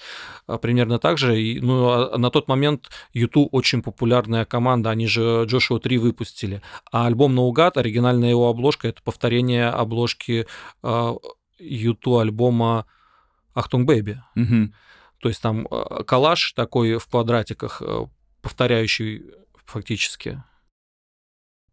примерно так же. И, ну, а на тот момент YouTube очень популярная команда, они же Joshua 3 выпустили, а альбом «Наугад», оригинальная его обложка, это повторение обложки YouTube альбома Achtung Baby. Угу. То есть там э, коллаж такой в квадратиках, э, повторяющий фактически.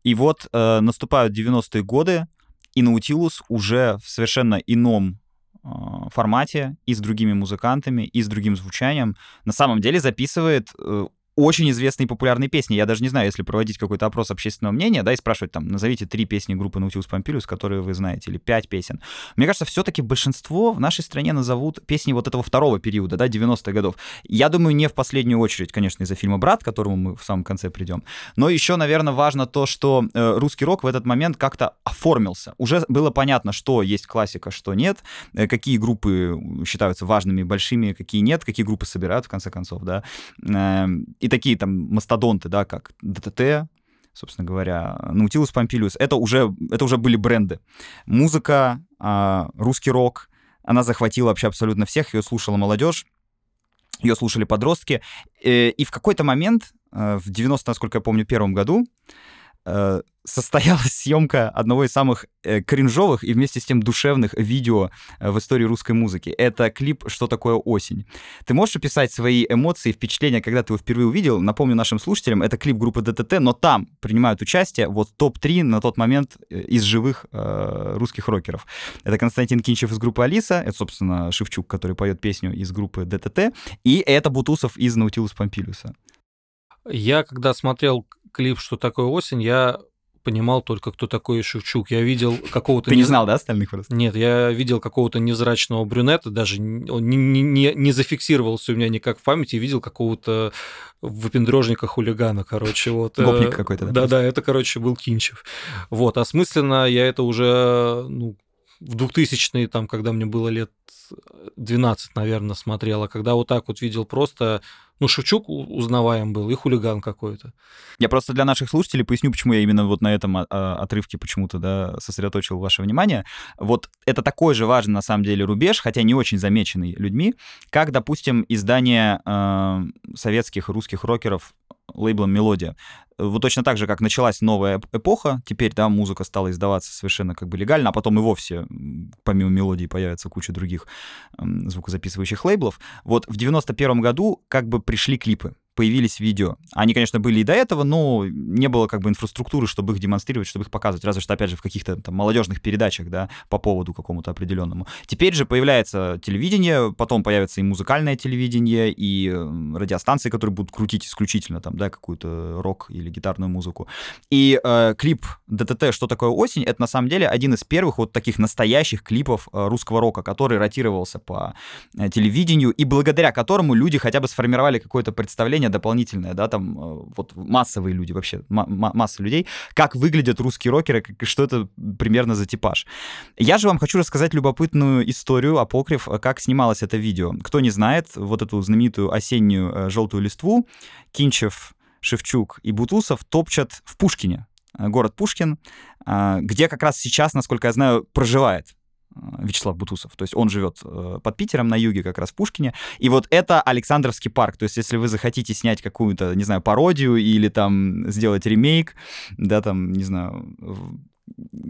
И вот э, наступают 90-е годы, и Наутилус уже в совершенно ином э, формате и с другими музыкантами, и с другим звучанием на самом деле записывает э, очень известные и популярные песни. Я даже не знаю, если проводить какой-то опрос общественного мнения, да, и спрашивать там, назовите три песни группы Nautilus Pompilius, которые вы знаете, или пять песен. Мне кажется, все-таки большинство в нашей стране назовут песни вот этого второго периода, да, 90-х годов. Я думаю, не в последнюю очередь, конечно, из-за фильма «Брат», к которому мы в самом конце придем, но еще, наверное, важно то, что э, русский рок в этот момент как-то оформился. Уже было понятно, что есть классика, что нет, э, какие группы считаются важными, большими, какие нет, какие группы собирают, в конце концов, да. Э, и такие там мастодонты, да, как ДТТ, собственно говоря, Наутилус Помпилиус, это уже, это уже были бренды. Музыка, э, русский рок, она захватила вообще абсолютно всех, ее слушала молодежь, ее слушали подростки. Э, и в какой-то момент, э, в 90, насколько я помню, первом году, э, состоялась съемка одного из самых э, кринжовых и вместе с тем душевных видео э, в истории русской музыки. Это клип «Что такое осень?». Ты можешь описать свои эмоции, впечатления, когда ты его впервые увидел? Напомню нашим слушателям, это клип группы ДТТ, но там принимают участие вот топ-3 на тот момент э, из живых э, русских рокеров. Это Константин Кинчев из группы Алиса, это, собственно, Шевчук, который поет песню из группы ДТТ, и это Бутусов из Наутилус Помпилиуса. Я, когда смотрел клип «Что такое осень», я понимал только, кто такой Шевчук. Я видел какого-то... Ты не знал, да, остальных просто? Нет, я видел какого-то невзрачного брюнета, даже он не, не, не, зафиксировался у меня никак в памяти, видел какого-то выпендрежника-хулигана, короче, вот. Э, Гопник какой-то. Да-да, это, короче, был Кинчев. Вот, осмысленно я это уже, ну, в 2000-е, там, когда мне было лет 12, наверное, смотрела, когда вот так вот видел просто ну, Шевчук узнаваем был, и хулиган какой-то. Я просто для наших слушателей поясню, почему я именно вот на этом а, а, отрывке почему-то да, сосредоточил ваше внимание. Вот это такой же важный, на самом деле, рубеж, хотя не очень замеченный людьми, как, допустим, издание э, советских русских рокеров лейблом «Мелодия». Вот точно так же, как началась новая эпоха, теперь, да, музыка стала издаваться совершенно как бы легально, а потом и вовсе, помимо «Мелодии», появится куча других звукозаписывающих лейблов. Вот в 91 году как бы пришли клипы. Появились видео. Они, конечно, были и до этого, но не было как бы инфраструктуры, чтобы их демонстрировать, чтобы их показывать. Разве что, опять же, в каких-то там молодежных передачах, да, по поводу какому-то определенному. Теперь же появляется телевидение, потом появится и музыкальное телевидение, и радиостанции, которые будут крутить исключительно там, да, какую-то рок или гитарную музыку. И э, клип ДТТ «Что такое осень?» — это на самом деле один из первых вот таких настоящих клипов э, русского рока, который ротировался по э, телевидению, и благодаря которому люди хотя бы сформировали какое-то представление дополнительное, да, там э, вот массовые люди вообще, масса людей, как выглядят русские рокеры, что это примерно за типаж. Я же вам хочу рассказать любопытную историю, апокриф, как снималось это видео. Кто не знает, вот эту знаменитую осеннюю желтую листву, Кинчев, Шевчук и Бутусов топчат в Пушкине, город Пушкин, где как раз сейчас, насколько я знаю, проживает Э, Вячеслав Бутусов. То есть он живет э, под Питером на юге, как раз в Пушкине. И вот это Александровский парк. То есть если вы захотите снять какую-то, не знаю, пародию или там сделать ремейк, да, там, не знаю,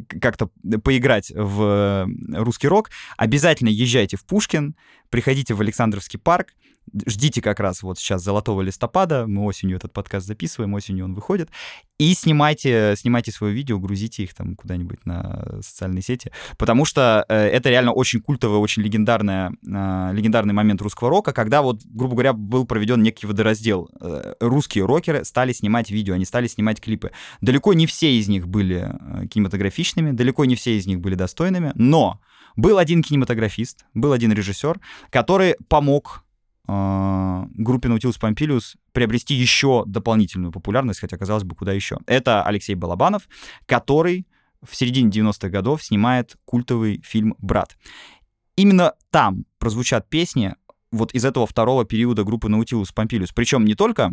как-то поиграть в русский рок, обязательно езжайте в Пушкин, приходите в Александровский парк, ждите как раз вот сейчас золотого листопада, мы осенью этот подкаст записываем, осенью он выходит, и снимайте, снимайте свое видео, грузите их там куда-нибудь на социальные сети, потому что э, это реально очень культовый, очень легендарная, э, легендарный момент русского рока, когда вот, грубо говоря, был проведен некий водораздел. Э, русские рокеры стали снимать видео, они стали снимать клипы. Далеко не все из них были кинематографичными, далеко не все из них были достойными, но был один кинематографист, был один режиссер, который помог э, группе Nautilus Pompilius приобрести еще дополнительную популярность, хотя, казалось бы, куда еще. Это Алексей Балабанов, который в середине 90-х годов снимает культовый фильм «Брат». Именно там прозвучат песни вот из этого второго периода группы Nautilus Pompilius. Причем не только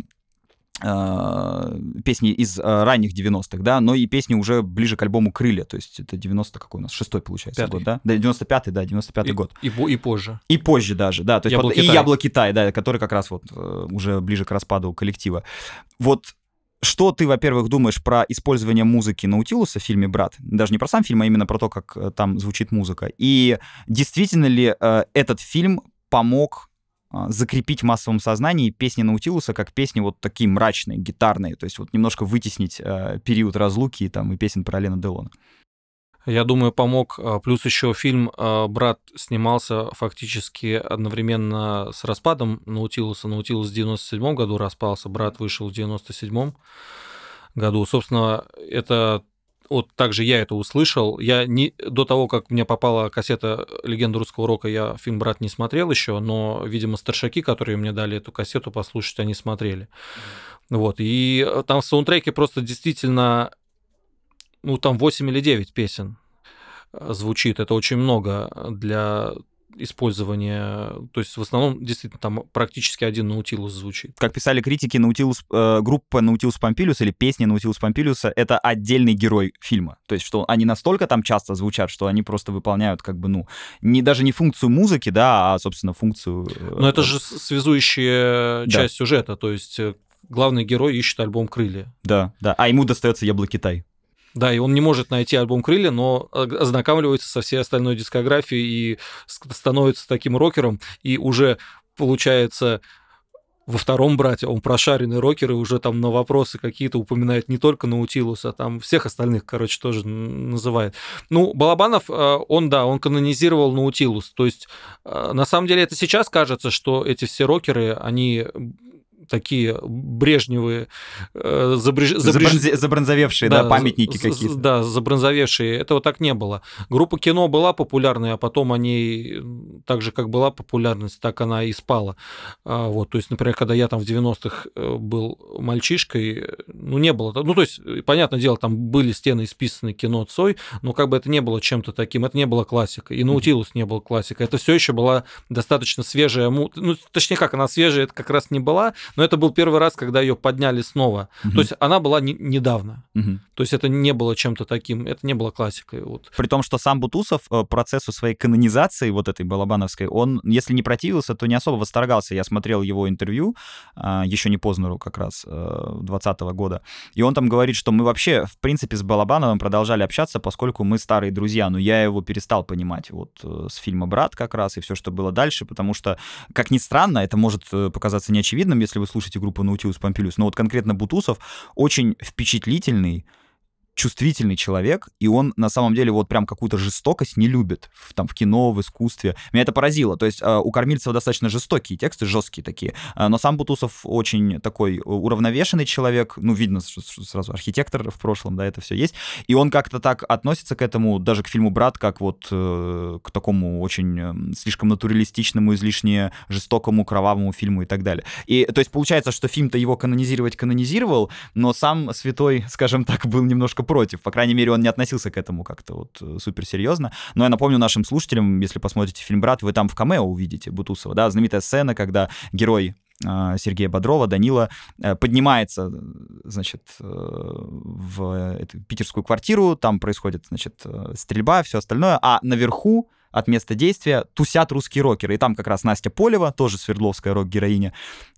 песни из э, ранних 90-х, да, но и песни уже ближе к альбому «Крылья», то есть это 90 какой у нас, шестой получается Пятый. год, да? Да, 95-й, да, 95-й и, год. И, и позже. И позже даже, да, то есть Яблоко вот, и Китай. «Яблоко Китай», да, который как раз вот э, уже ближе к распаду коллектива. Вот что ты, во-первых, думаешь про использование музыки Наутилуса в фильме «Брат»? Даже не про сам фильм, а именно про то, как там звучит музыка. И действительно ли э, этот фильм помог закрепить в массовом сознании песни Наутилуса как песни вот такие мрачные, гитарные, то есть вот немножко вытеснить э, период разлуки там, и песен про Лена Делона. Я думаю, помог. А, плюс еще фильм «Брат» снимался фактически одновременно с распадом Наутилуса. Наутилус в 97 году распался, «Брат» вышел в 97 году. Собственно, это вот также я это услышал. Я не до того, как мне попала кассета «Легенда русского рока», я фильм «Брат» не смотрел еще, но, видимо, старшаки, которые мне дали эту кассету послушать, они смотрели. Вот, и там в саундтреке просто действительно, ну, там 8 или 9 песен э, звучит. Это очень много для использования, то есть в основном действительно там практически один Наутилус звучит. Как писали критики, Наутилус, э, группа Наутилус Помпилиус или песни Наутилус Помпилиуса — это отдельный герой фильма. То есть что они настолько там часто звучат, что они просто выполняют как бы, ну, не, даже не функцию музыки, да, а, собственно, функцию... Э, Но это же связующая да. часть сюжета, то есть э, главный герой ищет альбом «Крылья». Да, да, а ему достается «Яблоко Китай». Да, и он не может найти альбом «Крылья», но ознакомливается со всей остальной дискографией и становится таким рокером, и уже получается во втором брате он прошаренный рокер и уже там на вопросы какие-то упоминает не только Наутилуса, а там всех остальных, короче, тоже называет. Ну, Балабанов, э, он, да, он канонизировал Наутилус. То есть, э, на самом деле, это сейчас кажется, что эти все рокеры, они такие брежневые, э, забреж... Забреж... забронзовевшие, да, да памятники какие-то. Да, забронзовевшие. Этого так не было. Группа кино была популярной, а потом они, так же, как была популярность, так она и спала. А, вот, то есть, например, когда я там в 90-х э, был мальчишкой, ну, не было... Ну, то есть, понятное дело, там были стены исписаны кино Цой, но как бы это не было чем-то таким, это не было классикой. И Наутилус не был классикой. Это все еще была достаточно свежая... Ну, точнее, как она свежая, это как раз не была, но это был первый раз, когда ее подняли снова. Угу. То есть она была не, недавно. Угу. То есть это не было чем-то таким, это не было классикой. Вот. При том, что сам Бутусов э, процессу своей канонизации вот этой балабановской, он, если не противился, то не особо восторгался. Я смотрел его интервью, а, еще не Познеру как раз, 2020 э, года, и он там говорит, что мы вообще, в принципе, с Балабановым продолжали общаться, поскольку мы старые друзья, но я его перестал понимать вот э, с фильма «Брат» как раз и все, что было дальше, потому что, как ни странно, это может показаться неочевидным, если вы слушаете группу Наутилус Помпилиус, но вот конкретно Бутусов очень впечатлительный, чувствительный человек, и он на самом деле вот прям какую-то жестокость не любит в, там в кино, в искусстве. Меня это поразило. То есть э, у Кормильцева достаточно жестокие тексты, жесткие такие, э, но сам Бутусов очень такой уравновешенный человек, ну, видно сразу архитектор в прошлом, да, это все есть, и он как-то так относится к этому, даже к фильму «Брат», как вот э, к такому очень слишком натуралистичному, излишне жестокому, кровавому фильму и так далее. И, то есть получается, что фильм-то его канонизировать канонизировал, но сам святой, скажем так, был немножко против. По крайней мере, он не относился к этому как-то вот э, суперсерьезно. Но я напомню нашим слушателям, если посмотрите фильм «Брат», вы там в камео увидите Бутусова, да, знаменитая сцена, когда герой а, Сергея Бодрова, Данила, э, поднимается, значит, э, в эту питерскую квартиру, там происходит, значит, стрельба, все остальное, а наверху от места действия тусят русские рокеры. И там как раз Настя Полева, тоже Свердловская рок-героиня,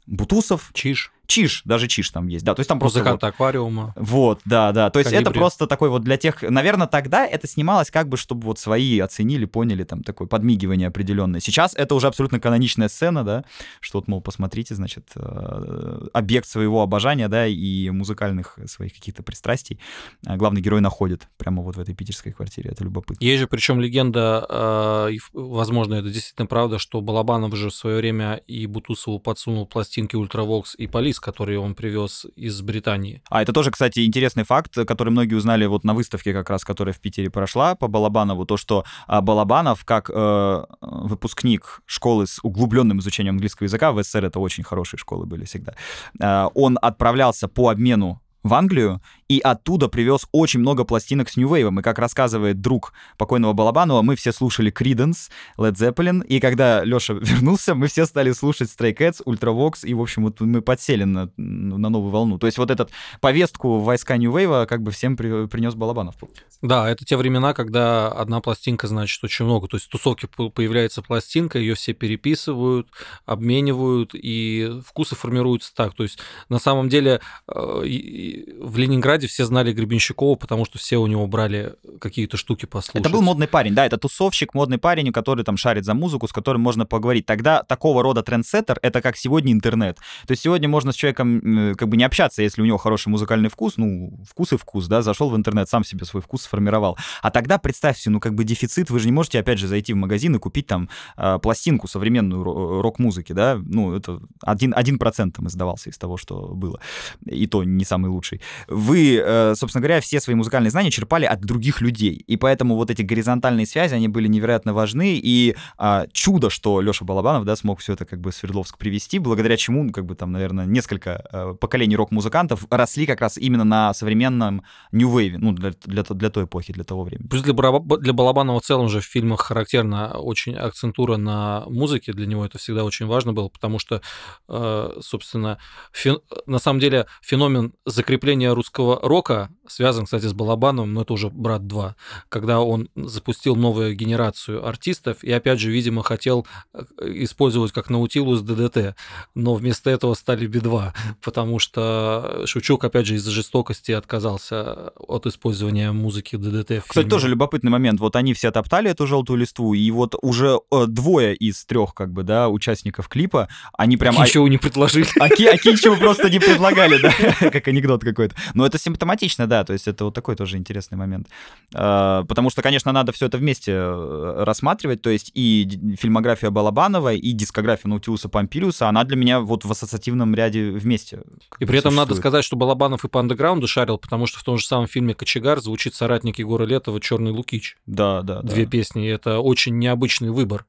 Бутусов. Чиж. Чиж, даже Чиж там есть, да, то есть там просто... Музыкант вот, аквариума. Вот, да, да, то есть Калибри. это просто такой вот для тех, наверное, тогда это снималось как бы, чтобы вот свои оценили, поняли, там, такое подмигивание определенное. Сейчас это уже абсолютно каноничная сцена, да, что вот, мол, посмотрите, значит, э, объект своего обожания, да, и музыкальных своих каких-то пристрастий э, главный герой находит прямо вот в этой питерской квартире, это любопытно. Есть же, причем легенда, э, возможно, это действительно правда, что Балабанов же в свое время и Бутусову подсунул пластинки Ultravox и Police, которые он привез из Британии. А это тоже, кстати, интересный факт, который многие узнали вот на выставке как раз, которая в Питере прошла по Балабанову, то, что а, Балабанов как э, выпускник школы с углубленным изучением английского языка, в СССР это очень хорошие школы были всегда, э, он отправлялся по обмену в Англию и оттуда привез очень много пластинок с New Wave. И как рассказывает друг покойного Балабанова, мы все слушали Creedence, Led Zeppelin, и когда Леша вернулся, мы все стали слушать Stray Cats, Ultravox, и, в общем, вот мы подсели на, на новую волну. То есть вот этот повестку войска Wave как бы всем при, принес Балабанов. Да, это те времена, когда одна пластинка значит очень много. То есть в тусовке появляется пластинка, ее все переписывают, обменивают, и вкусы формируются так. То есть на самом деле э, в Ленинграде все знали Гребенщикова, потому что все у него брали какие-то штуки послушать. Это был модный парень, да, это тусовщик, модный парень, который там шарит за музыку, с которым можно поговорить. Тогда такого рода трендсеттер — это как сегодня интернет. То есть сегодня можно с человеком как бы не общаться, если у него хороший музыкальный вкус, ну, вкус и вкус, да, зашел в интернет, сам себе свой вкус сформировал. А тогда, представьте, ну, как бы дефицит, вы же не можете, опять же, зайти в магазин и купить там э, пластинку современную рок-музыки, да, ну, это один, один процент там издавался из того, что было, и то не самый лучший. Вы, э, собственно говоря, все свои музыкальные знания черпали от других людей, и поэтому вот эти горизонтальные связи, они были невероятно важны, и а, чудо, что Леша Балабанов, да, смог все это как бы Свердловск привести, благодаря чему, ну, как бы там, наверное, несколько э, поколений рок-музыкантов росли как раз именно на современном New Wave, ну, для, для, для той эпохи, для того времени. Плюс для, для Балабанова в целом же в фильмах характерна очень акцентура на музыке, для него это всегда очень важно было, потому что, э, собственно, фен... на самом деле феномен закрепления русского рока связан, кстати, с Балабановым, но это уже «Брат 2», когда он запустил новую генерацию артистов и, опять же, видимо, хотел э, использовать как Наутилус ДДТ, но вместо этого стали Би-2, потому что Шевчук, опять же, из-за жестокости отказался от использования музыки ДДТ. Кстати, тоже любопытный момент. Вот они все топтали эту желтую листву, и вот уже э, двое из трех, как бы, да, участников клипа, они прям... Ничего не предложили. А, а ничего просто не предлагали, да, как анекдот какой-то. Но это симптоматично, да, то есть это вот такой тоже интересный момент. А, потому что, конечно, надо все это вместе э, рассматривать, то есть и фильмография Балабанова, и дискография Наутилуса Помпилиуса, она для меня вот в ассоциативном ряде вместе. И при этом надо сказать, что Балабанов и по андеграунду шарил, потому что в том же самом фильме «Кочегар» звучит соратник Егора Летова «Черный Лукич». Да, да. Две да. песни, это очень необычный выбор.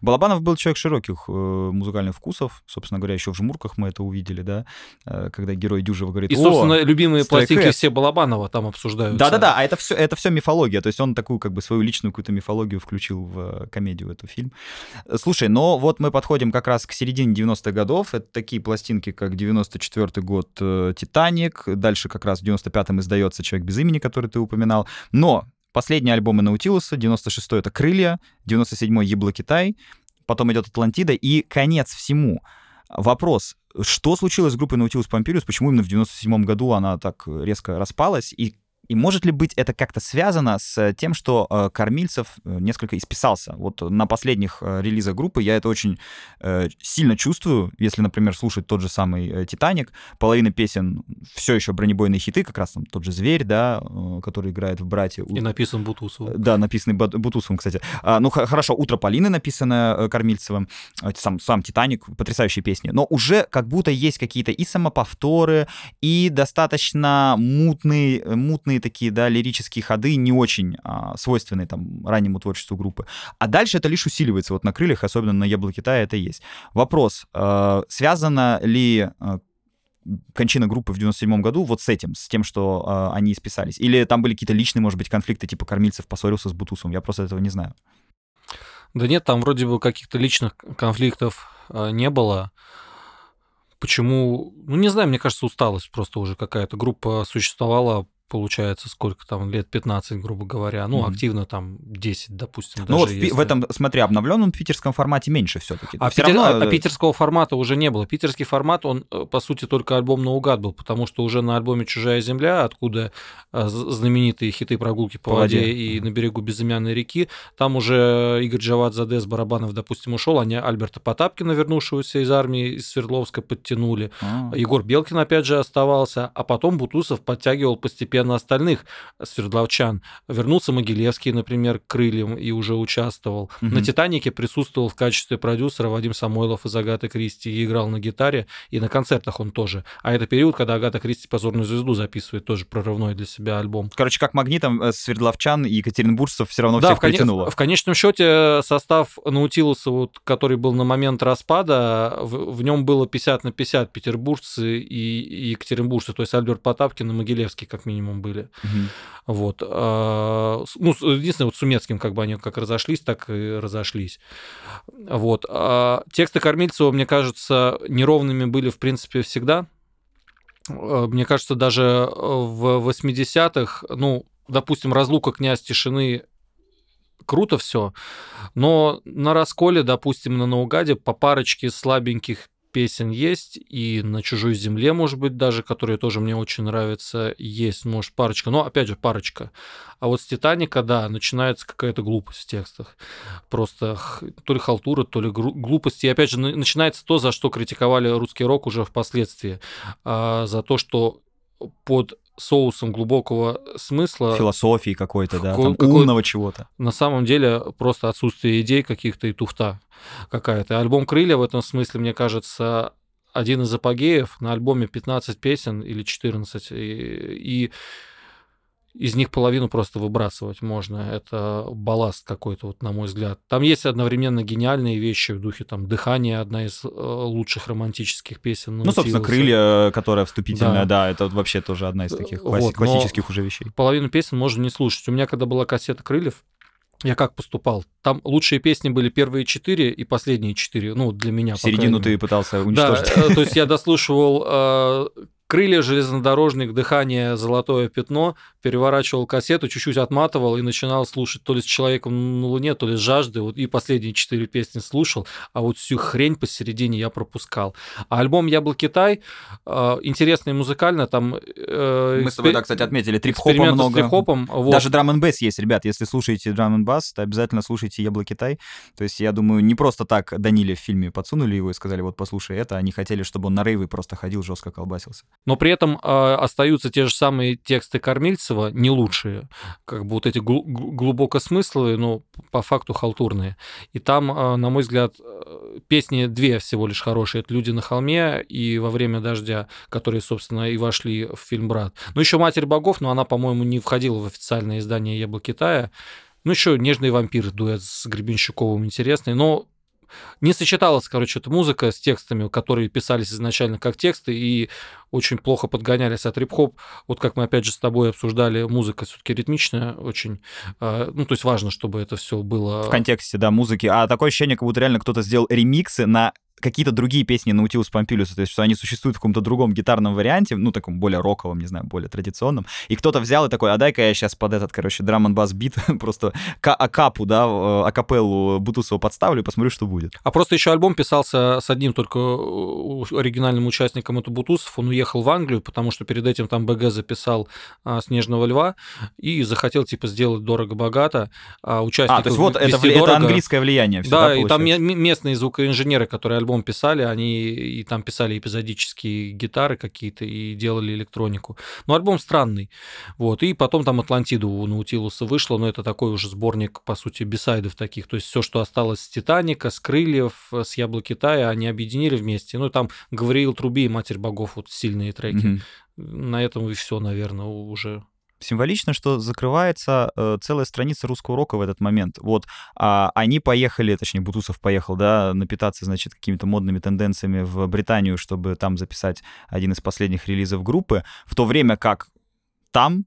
Балабанов был человек широких э, музыкальных вкусов. Собственно говоря, еще в «Жмурках» мы это увидели, да, э, когда герой Дюжева говорит, И, собственно, любимые пластинки все Балабанова там обсуждают. Да-да-да, а это все, это все мифология. То есть он такую как бы свою личную какую-то мифологию включил в комедию, в этот фильм. Слушай, но вот мы подходим как раз к середине 90-х годов. Это такие пластинки, как 94-й год «Титаник», дальше как раз в 95-м издается «Человек без имени», который ты упоминал. Но Последние альбомы Наутилуса, 96-й это «Крылья», 97-й «Ебло Китай», потом идет «Атлантида» и конец всему. Вопрос, что случилось с группой Наутилус Помпилиус, почему именно в 97 году она так резко распалась, и И может ли быть это как-то связано с тем, что э, Кормильцев э, несколько исписался? Вот на последних э, релизах группы я это очень сильно чувствую. Если, например, слушать тот же самый «Титаник», половина песен все еще бронебойные хиты, как раз там тот же «Зверь», да, который играет в «Братья». И написан Бутусовым. Да, написанный Бутусовым, кстати. А, ну, хорошо, «Утро Полины» написано Кормильцевым, сам, сам «Титаник», потрясающие песни. Но уже как будто есть какие-то и самоповторы, и достаточно мутные, мутные такие, да, лирические ходы, не очень а, свойственные там раннему творчеству группы. А дальше это лишь усиливается. Вот на крыльях, особенно на яблоке Китая, это есть. Вопрос, э, связано ли э, кончина группы в 97 году вот с этим, с тем, что э, они списались? Или там были какие-то личные, может быть, конфликты, типа Кормильцев поссорился с Бутусом? Я просто этого не знаю. Да нет, там вроде бы каких-то личных конфликтов э, не было. Почему? Ну, не знаю, мне кажется, усталость просто уже какая-то. Группа существовала получается, сколько там, лет 15, грубо говоря. Ну, mm-hmm. активно там 10, допустим. Ну вот если... в этом, смотри, обновленном питерском формате меньше все-таки. А, все питер... равно... а, а питерского формата уже не было. Питерский формат, он, э, по сути, только альбом наугад был, потому что уже на альбоме «Чужая земля», откуда э, знаменитые хиты «Прогулки по, по воде», воде и «На берегу безымянной реки», там уже Игорь Джавадзаде с барабанов, допустим, ушел, они Альберта Потапкина, вернувшегося из армии из Свердловска, подтянули. А-а-а. Егор Белкин, опять же, оставался, а потом Бутусов подтягивал постепенно постепенно остальных свердловчан. Вернулся Могилевский, например, к крыльям и уже участвовал. Угу. На «Титанике» присутствовал в качестве продюсера Вадим Самойлов из «Агаты Кристи» и играл на гитаре, и на концертах он тоже. А это период, когда Агата Кристи «Позорную звезду» записывает, тоже прорывной для себя альбом. Короче, как магнитом э, свердловчан и екатеринбуржцев все равно да, всех в кон... притянуло. в конечном счете состав Наутилуса, вот, который был на момент распада, в, в нем было 50 на 50 петербуржцы и, и екатеринбуржцы, то есть Альберт Потапкин и Могилевский, как минимум минимум были. Угу. Вот. А, ну, единственное, вот с Умецким как бы они как разошлись, так и разошлись. Вот. А тексты Кормильцева, мне кажется, неровными были, в принципе, всегда. А, мне кажется, даже в 80-х, ну, допустим, разлука князь тишины круто все, но на расколе, допустим, на наугаде по парочке слабеньких песен есть, и на чужой земле, может быть, даже, которые тоже мне очень нравятся, есть, может, парочка. Но, опять же, парочка. А вот с Титаника, да, начинается какая-то глупость в текстах. Просто то ли халтура, то ли глупость. И опять же, начинается то, за что критиковали русский рок уже впоследствии. А, за то, что под соусом глубокого смысла. Философии какой-то, да, там умного чего-то. На самом деле просто отсутствие идей каких-то и туфта какая-то. Альбом «Крылья» в этом смысле, мне кажется, один из апогеев. На альбоме 15 песен или 14. И, и из них половину просто выбрасывать можно. Это балласт какой-то, вот, на мой взгляд. Там есть одновременно гениальные вещи в духе там «Дыхание», одна из э, лучших романтических песен. Ну, собственно, «Крылья», которая вступительная, да, да это вообще тоже одна из таких класс... вот, классических уже вещей. Половину песен можно не слушать. У меня, когда была кассета «Крыльев», я как поступал? Там лучшие песни были первые четыре и последние четыре, ну, для меня. Середину ты пытался уничтожить. Да, э, то есть я дослушивал э, крылья, железнодорожник, дыхание, золотое пятно, переворачивал кассету, чуть-чуть отматывал и начинал слушать то ли с человеком на Луне, то ли с жажды, вот и последние четыре песни слушал, а вот всю хрень посередине я пропускал. А альбом «Яблок Китай» э, интересный музыкально, там... Э, Мы с тобой, да, кстати, отметили, трип-хопа много. трип-хопом, вот. Даже драм н есть, ребят, если слушаете драм н то обязательно слушайте «Яблок Китай». То есть, я думаю, не просто так Даниле в фильме подсунули его и сказали, вот послушай это, они хотели, чтобы он на рейвы просто ходил, жестко колбасился но при этом э, остаются те же самые тексты Кормильцева, не лучшие, как бы вот эти гл- глубокосмысловые, но по факту халтурные. И там, э, на мой взгляд, э, песни две всего лишь хорошие. Это «Люди на холме» и «Во время дождя», которые, собственно, и вошли в фильм «Брат». Ну, еще «Матерь богов», но она, по-моему, не входила в официальное издание «Яблок Китая». Ну, еще «Нежный вампир» дуэт с Гребенщиковым интересный, но не сочеталась, короче, эта музыка с текстами, которые писались изначально как тексты и очень плохо подгонялись от рип-хоп. Вот как мы опять же с тобой обсуждали, музыка все-таки ритмичная очень. А, ну, то есть важно, чтобы это все было... В контексте, да, музыки. А такое ощущение, как будто реально кто-то сделал ремиксы на какие-то другие песни Наутилус Помпилиуса, то есть что они существуют в каком-то другом гитарном варианте, ну, таком более роковом, не знаю, более традиционном, и кто-то взял и такой, а дай-ка я сейчас под этот, короче, драм н бас бит просто акапу, да, э, акапеллу Бутусова подставлю и посмотрю, что будет. А просто еще альбом писался с одним только э, оригинальным участником, это Бутусов, он уехал в Англию, потому что перед этим там БГ записал а, «Снежного льва» и захотел, типа, сделать дорого-богато, а участников А, то есть вот это, это английское влияние да, и там местные звукоинженеры, которые альбом писали, они и там писали эпизодические гитары какие-то и делали электронику. Но альбом странный. Вот. И потом там Атлантиду у Наутилуса вышло, но это такой уже сборник, по сути, бисайдов таких. То есть все, что осталось с Титаника, с Крыльев, с Яблок Китая, они объединили вместе. Ну, там Гавриил Труби и Матерь Богов, вот сильные треки. Mm-hmm. На этом и все, наверное, уже символично, что закрывается э, целая страница русского рока в этот момент. Вот а, они поехали, точнее, Бутусов поехал, да, напитаться, значит, какими-то модными тенденциями в Британию, чтобы там записать один из последних релизов группы, в то время как там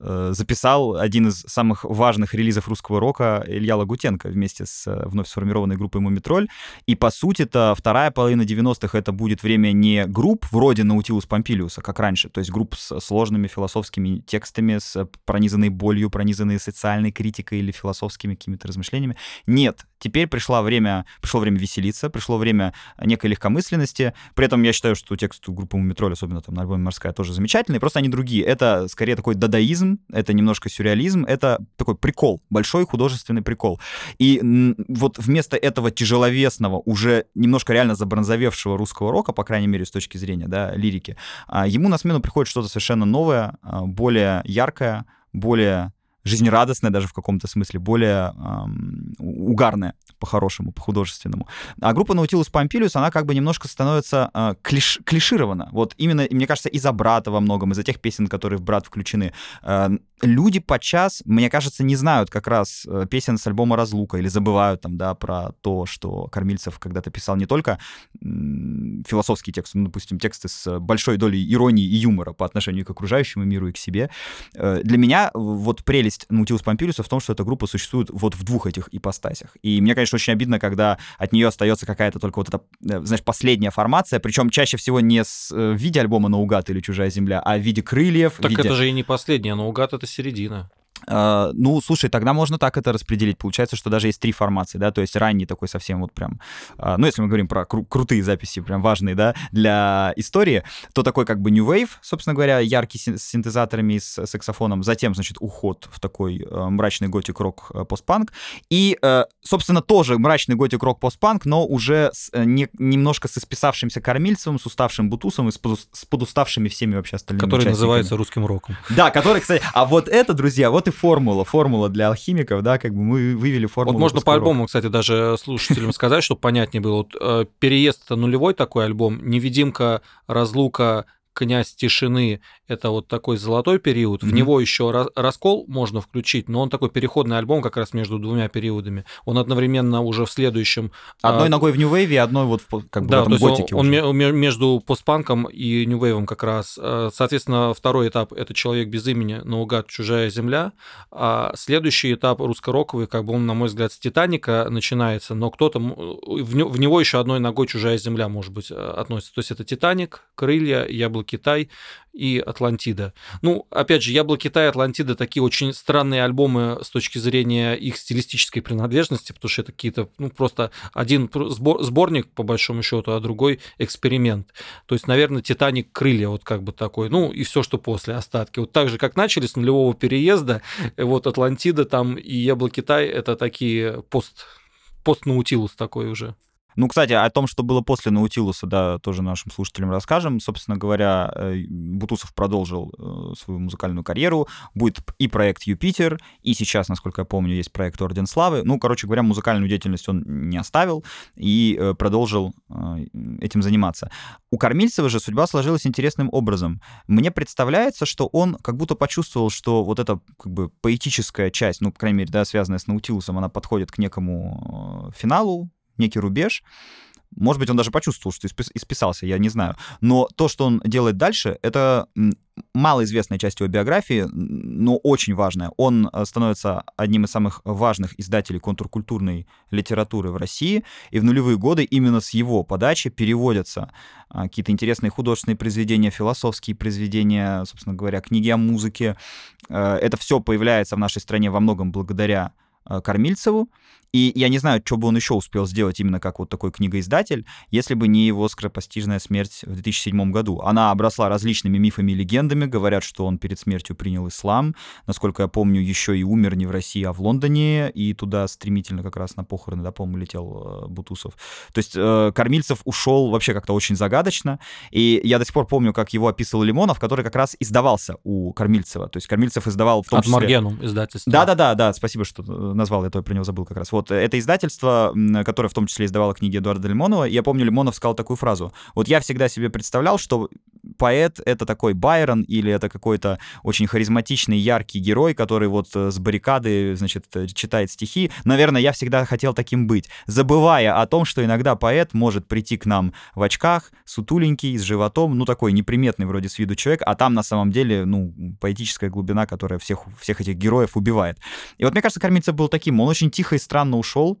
записал один из самых важных релизов русского рока Илья Лагутенко вместе с э, вновь сформированной группой «Мумитроль». И, по сути-то, вторая половина 90-х это будет время не групп вроде Наутилус Помпилиуса, как раньше, то есть групп с сложными философскими текстами, с пронизанной болью, пронизанной социальной критикой или философскими какими-то размышлениями. Нет, теперь пришло время, пришло время веселиться, пришло время некой легкомысленности. При этом я считаю, что текст группы «Мумитроль», особенно там на альбоме «Морская», тоже замечательный, просто они другие. Это скорее такой дадаизм, это немножко сюрреализм, это такой прикол, большой художественный прикол. И вот вместо этого тяжеловесного, уже немножко реально забронзовевшего русского рока, по крайней мере, с точки зрения да, лирики, а, ему на смену приходит что-то совершенно новое, а, более яркое, более жизнерадостное даже в каком-то смысле, более эм, угарное по-хорошему, по-художественному. А группа Nautilus Pompilius, она как бы немножко становится э, клиш клиширована. Вот именно, мне кажется, из-за брата во многом, из-за тех песен, которые в брат включены. Э, люди подчас, мне кажется, не знают как раз э, песен с альбома «Разлука» или забывают там, да, про то, что Кормильцев когда-то писал не только философские тексты, ну, допустим, тексты с большой долей иронии и юмора по отношению к окружающему миру и к себе. Э, для меня вот прелесть Наутилус Помпилиуса в том, что эта группа существует вот в двух этих ипостасях. И мне, конечно, очень обидно, когда от нее остается какая-то только вот эта, э, знаешь, последняя формация, причем чаще всего не с, в виде альбома «Наугад» или «Чужая земля», а в виде крыльев. Так виде... это же и не последняя, «Наугад» — это середина. Uh, ну, слушай, тогда можно так это распределить. Получается, что даже есть три формации, да, то есть ранний такой совсем вот прям, uh, ну, если мы говорим про кру- крутые записи, прям важные, да, для истории, то такой как бы New Wave, собственно говоря, яркий с синтезаторами с саксофоном, затем, значит, уход в такой uh, мрачный готик-рок постпанк, и, собственно, тоже мрачный готик-рок постпанк, но уже с, не, немножко с исписавшимся кормильцем, с уставшим бутусом и с, с подуставшими всеми вообще остальными Который называется русским роком. Да, который, кстати, а вот это, друзья, вот и формула, формула для алхимиков, да, как бы мы вывели формулу. Вот можно по альбому, кстати, даже слушателям сказать, чтобы понятнее было. Вот, э, переезд это нулевой такой альбом, невидимка, разлука, князь тишины это вот такой золотой период. Mm-hmm. В него еще раскол можно включить, но он такой переходный альбом как раз между двумя периодами. Он одновременно уже в следующем... Одной а... ногой в New Wave, и одной вот в, как бы да, в этом то есть готике он, он между постпанком и New Wave как раз. Э, соответственно, второй этап — это «Человек без имени», «Наугад. Чужая земля». А следующий этап русско-роковый, как бы он, на мой взгляд, с «Титаника» начинается, но кто-то... В него еще одной ногой «Чужая земля», может быть, э, относится. То есть это «Титаник», «Крылья», «Яблоко Китай», и Атлантида. Ну, опять же, Яблоко Китая и Атлантида такие очень странные альбомы с точки зрения их стилистической принадлежности, потому что это какие-то, ну, просто один сбор, сборник, по большому счету, а другой эксперимент. То есть, наверное, Титаник крылья, вот как бы такой, ну, и все, что после, остатки. Вот так же, как начали с нулевого переезда, вот Атлантида там и Яблоко Китай это такие пост, пост-наутилус такой уже. Ну, кстати, о том, что было после Наутилуса, да, тоже нашим слушателям расскажем. Собственно говоря, э, Бутусов продолжил э, свою музыкальную карьеру. Будет и проект «Юпитер», и сейчас, насколько я помню, есть проект «Орден славы». Ну, короче говоря, музыкальную деятельность он не оставил и э, продолжил этим заниматься. У Кормильцева же судьба сложилась интересным образом. Мне представляется, что он как будто почувствовал, что вот эта как бы поэтическая часть, ну, по крайней мере, да, связанная с Наутилусом, она подходит к некому финалу, некий рубеж, Может быть, он даже почувствовал, что исписался, я не знаю. Но то, что он делает дальше, это малоизвестная часть его биографии, но очень важная. Он э, становится одним из самых важных издателей контркультурной литературы в России, и в нулевые годы именно с его подачи переводятся а, какие-то интересные художественные произведения, философские произведения, собственно говоря, книги о музыке. Э, это все появляется в нашей стране во многом благодаря Кормильцеву, и я не знаю, что бы он еще успел сделать именно как вот такой книгоиздатель, если бы не его скоропостижная смерть в 2007 году. Она обросла различными мифами и легендами. Говорят, что он перед смертью принял ислам. Насколько я помню, еще и умер не в России, а в Лондоне. И туда стремительно как раз на похороны, да, по-моему, летел э, Бутусов. То есть э, Кормильцев ушел вообще как-то очень загадочно. И я до сих пор помню, как его описывал Лимонов, который как раз издавался у Кормильцева. То есть Кормильцев издавал в том От числе... Маргенум издательство. Да-да-да, да, спасибо, что э, назвал, я то про него забыл как раз. Вот вот это издательство, которое в том числе издавало книги Эдуарда Лимонова, я помню, Лимонов сказал такую фразу. Вот я всегда себе представлял, что поэт — это такой Байрон или это какой-то очень харизматичный, яркий герой, который вот э, с баррикады, значит, э, читает стихи. Наверное, я всегда хотел таким быть, забывая о том, что иногда поэт может прийти к нам в очках, сутуленький, с животом, ну, такой неприметный вроде с виду человек, а там на самом деле, ну, поэтическая глубина, которая всех, всех этих героев убивает. И вот мне кажется, Кормильцев был таким. Он очень тихо и странно ушел,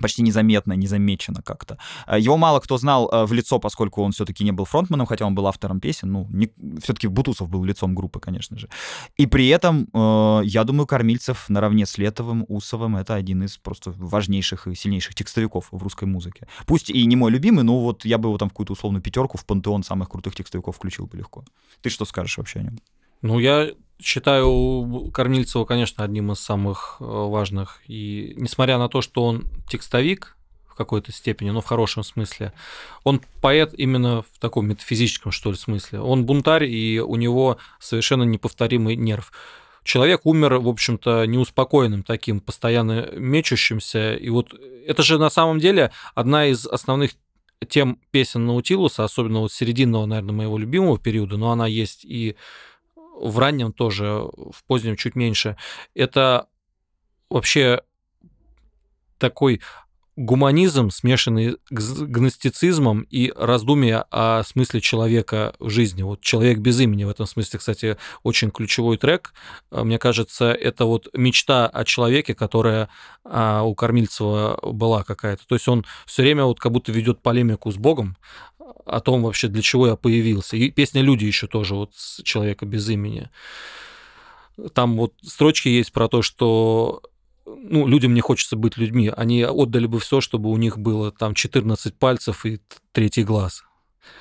почти незаметно, незамечено как-то. Э, его мало кто знал э, в лицо, поскольку он все-таки не был фронтменом, хотя он был автором песен. Ну, не... все-таки Бутусов был лицом группы, конечно же. И при этом, э, я думаю, Кормильцев наравне с Летовым, Усовым, это один из просто важнейших и сильнейших текстовиков в русской музыке. Пусть и не мой любимый, но вот я бы его там в какую-то условную пятерку в пантеон самых крутых текстовиков включил бы легко. Ты что скажешь вообще о нем? Ну, я считаю Кормильцева, конечно, одним из самых э, важных. И несмотря на то, что он текстовик в какой-то степени, но в хорошем смысле, он поэт именно в таком метафизическом, что ли, смысле. Он бунтарь, и у него совершенно неповторимый нерв. Человек умер, в общем-то, неуспокоенным таким, постоянно мечущимся. И вот это же на самом деле одна из основных тем песен Наутилуса, особенно вот серединного, наверное, моего любимого периода, но она есть и в раннем тоже, в позднем чуть меньше. Это вообще такой гуманизм, смешанный с гностицизмом и раздумие о смысле человека в жизни. Вот «Человек без имени» в этом смысле, кстати, очень ключевой трек. Мне кажется, это вот мечта о человеке, которая а, у Кормильцева была какая-то. То есть он все время вот как будто ведет полемику с Богом, о том вообще, для чего я появился. И песня «Люди» еще тоже вот с «Человека без имени». Там вот строчки есть про то, что ну, людям не хочется быть людьми. Они отдали бы все, чтобы у них было там 14 пальцев и третий глаз.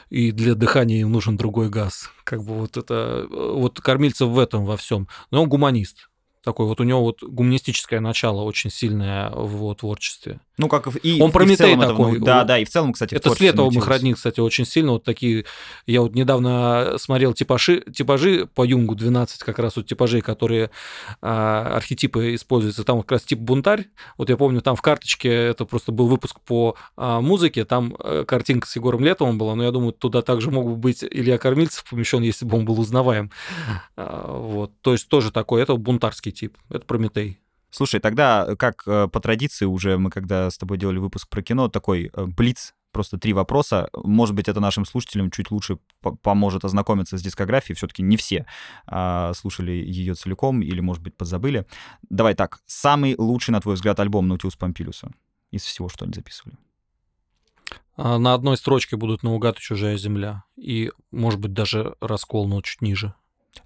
И для дыхания им нужен другой газ. Как бы вот это... Вот Кормильцев в этом во всем. Но он гуманист такой вот у него вот гуманистическое начало очень сильное в его творчестве. Ну, как и Он Прометей и такой. Это, да, да, и в целом, кстати, Это с Летовым их роднит, кстати, очень сильно. Вот такие... Я вот недавно смотрел типажи, типажи по Юнгу, 12 как раз вот типажей, которые а, архетипы используются. Там вот как раз тип бунтарь. Вот я помню, там в карточке, это просто был выпуск по а, музыке, там а, картинка с Егором Летовым была, но я думаю, туда также мог бы быть Илья Кормильцев помещен, если бы он был узнаваем. А, вот. То есть тоже такой, это бунтарский тип. Это Прометей. Слушай, тогда э, как э, по традиции уже мы когда с тобой делали выпуск про кино, такой э, блиц, просто три вопроса. Может быть, это нашим слушателям чуть лучше поможет ознакомиться с дискографией. Все-таки не все а, слушали ее целиком или, может быть, позабыли. Давай так. Самый лучший, на твой взгляд, альбом Наутилус Помпилиуса из всего, что они записывали? А, на одной строчке будут наугад чужая земля. И, может быть, даже раскол, но чуть ниже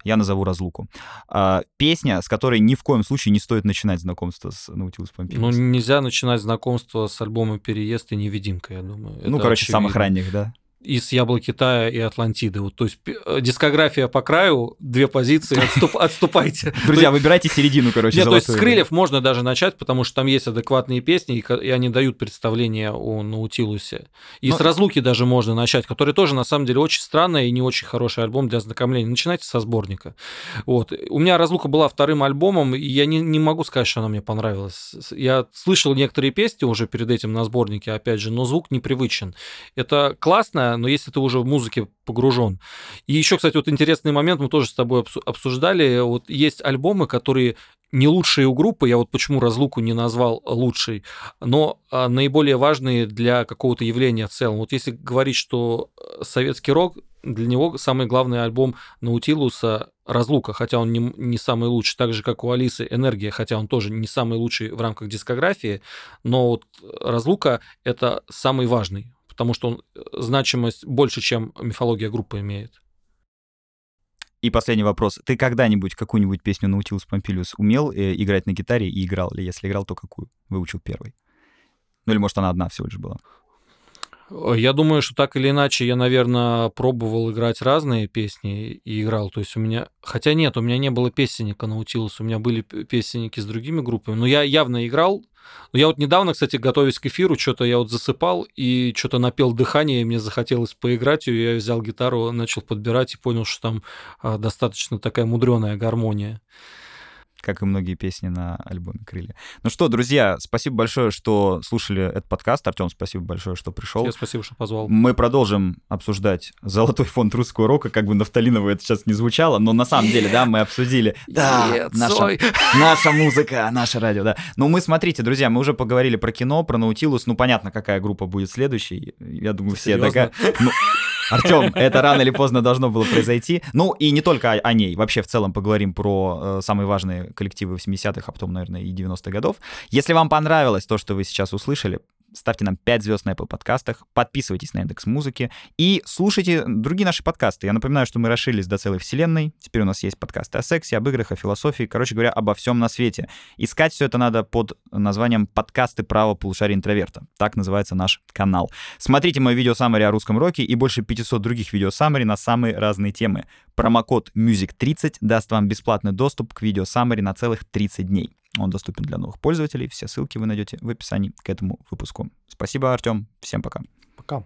я назову разлуку. А, песня, с которой ни в коем случае не стоит начинать знакомство с Наутилус Помпилиус. Ну, нельзя начинать знакомство с альбома «Переезд» и «Невидимка», я думаю. Ну, Это короче, очевидно. самых ранних, да? И с Яблок Китая и Атлантиды. Вот, то есть э, дискография по краю, две позиции, отступ, отступайте. Друзья, выбирайте середину, короче. Нет, то есть с крыльев можно даже начать, потому что там есть адекватные песни, и они дают представление о Наутилусе. И с разлуки даже можно начать, который тоже на самом деле очень странный и не очень хороший альбом для ознакомления. Начинайте со сборника. Вот. У меня разлука была вторым альбомом, и я не, не могу сказать, что она мне понравилась. Я слышал некоторые песни уже перед этим на сборнике, опять же, но звук непривычен. Это классно, но если ты уже в музыке погружен. И еще, кстати, вот интересный момент, мы тоже с тобой обсуждали, вот есть альбомы, которые не лучшие у группы, я вот почему разлуку не назвал лучшей, но а, наиболее важные для какого-то явления в целом. Вот если говорить, что э, советский рок, для него самый главный альбом Наутилуса «Разлука», хотя он не, не самый лучший, так же, как у Алисы «Энергия», хотя он тоже не самый лучший в рамках дискографии, но вот «Разлука» — это самый важный, потому что он э, значимость больше, чем мифология группы имеет. И последний вопрос. Ты когда-нибудь какую-нибудь песню Наутилус Помпилиус умел э, играть на гитаре и играл ли? Если играл, то какую? Выучил первый. Ну или, может, она одна всего лишь была? Я думаю, что так или иначе я, наверное, пробовал играть разные песни и играл. То есть у меня... Хотя нет, у меня не было песенника Наутилус, у меня были песенники с другими группами. Но я явно играл ну, я вот недавно, кстати, готовясь к эфиру, что-то я вот засыпал и что-то напел дыхание, и мне захотелось поиграть, и я взял гитару, начал подбирать и понял, что там а, достаточно такая мудреная гармония как и многие песни на альбоме «Крылья». Ну что, друзья, спасибо большое, что слушали этот подкаст. Артем, спасибо большое, что пришел. Тебе спасибо, что позвал. Мы продолжим обсуждать золотой фонд русского рока, как бы нафталиново это сейчас не звучало, но на самом деле, да, мы обсудили. Да, наша, наша музыка, наше радио, да. Ну мы, смотрите, друзья, мы уже поговорили про кино, про Наутилус. Ну понятно, какая группа будет следующей. Я думаю, все догадываются. Артем, это рано или поздно должно было произойти. Ну и не только о, о ней, вообще в целом поговорим про э, самые важные коллективы 80-х, а потом, наверное, и 90-х годов. Если вам понравилось то, что вы сейчас услышали, ставьте нам 5 звезд на Apple подкастах, подписывайтесь на индекс музыки и слушайте другие наши подкасты. Я напоминаю, что мы расширились до целой вселенной. Теперь у нас есть подкасты о сексе, об играх, о философии, короче говоря, обо всем на свете. Искать все это надо под названием «Подкасты право полушария интроверта». Так называется наш канал. Смотрите мое видео саммари о русском роке и больше 500 других видео саммари на самые разные темы. Промокод MUSIC30 даст вам бесплатный доступ к видео саммари на целых 30 дней. Он доступен для новых пользователей. Все ссылки вы найдете в описании к этому выпуску. Спасибо, Артем. Всем пока. Пока.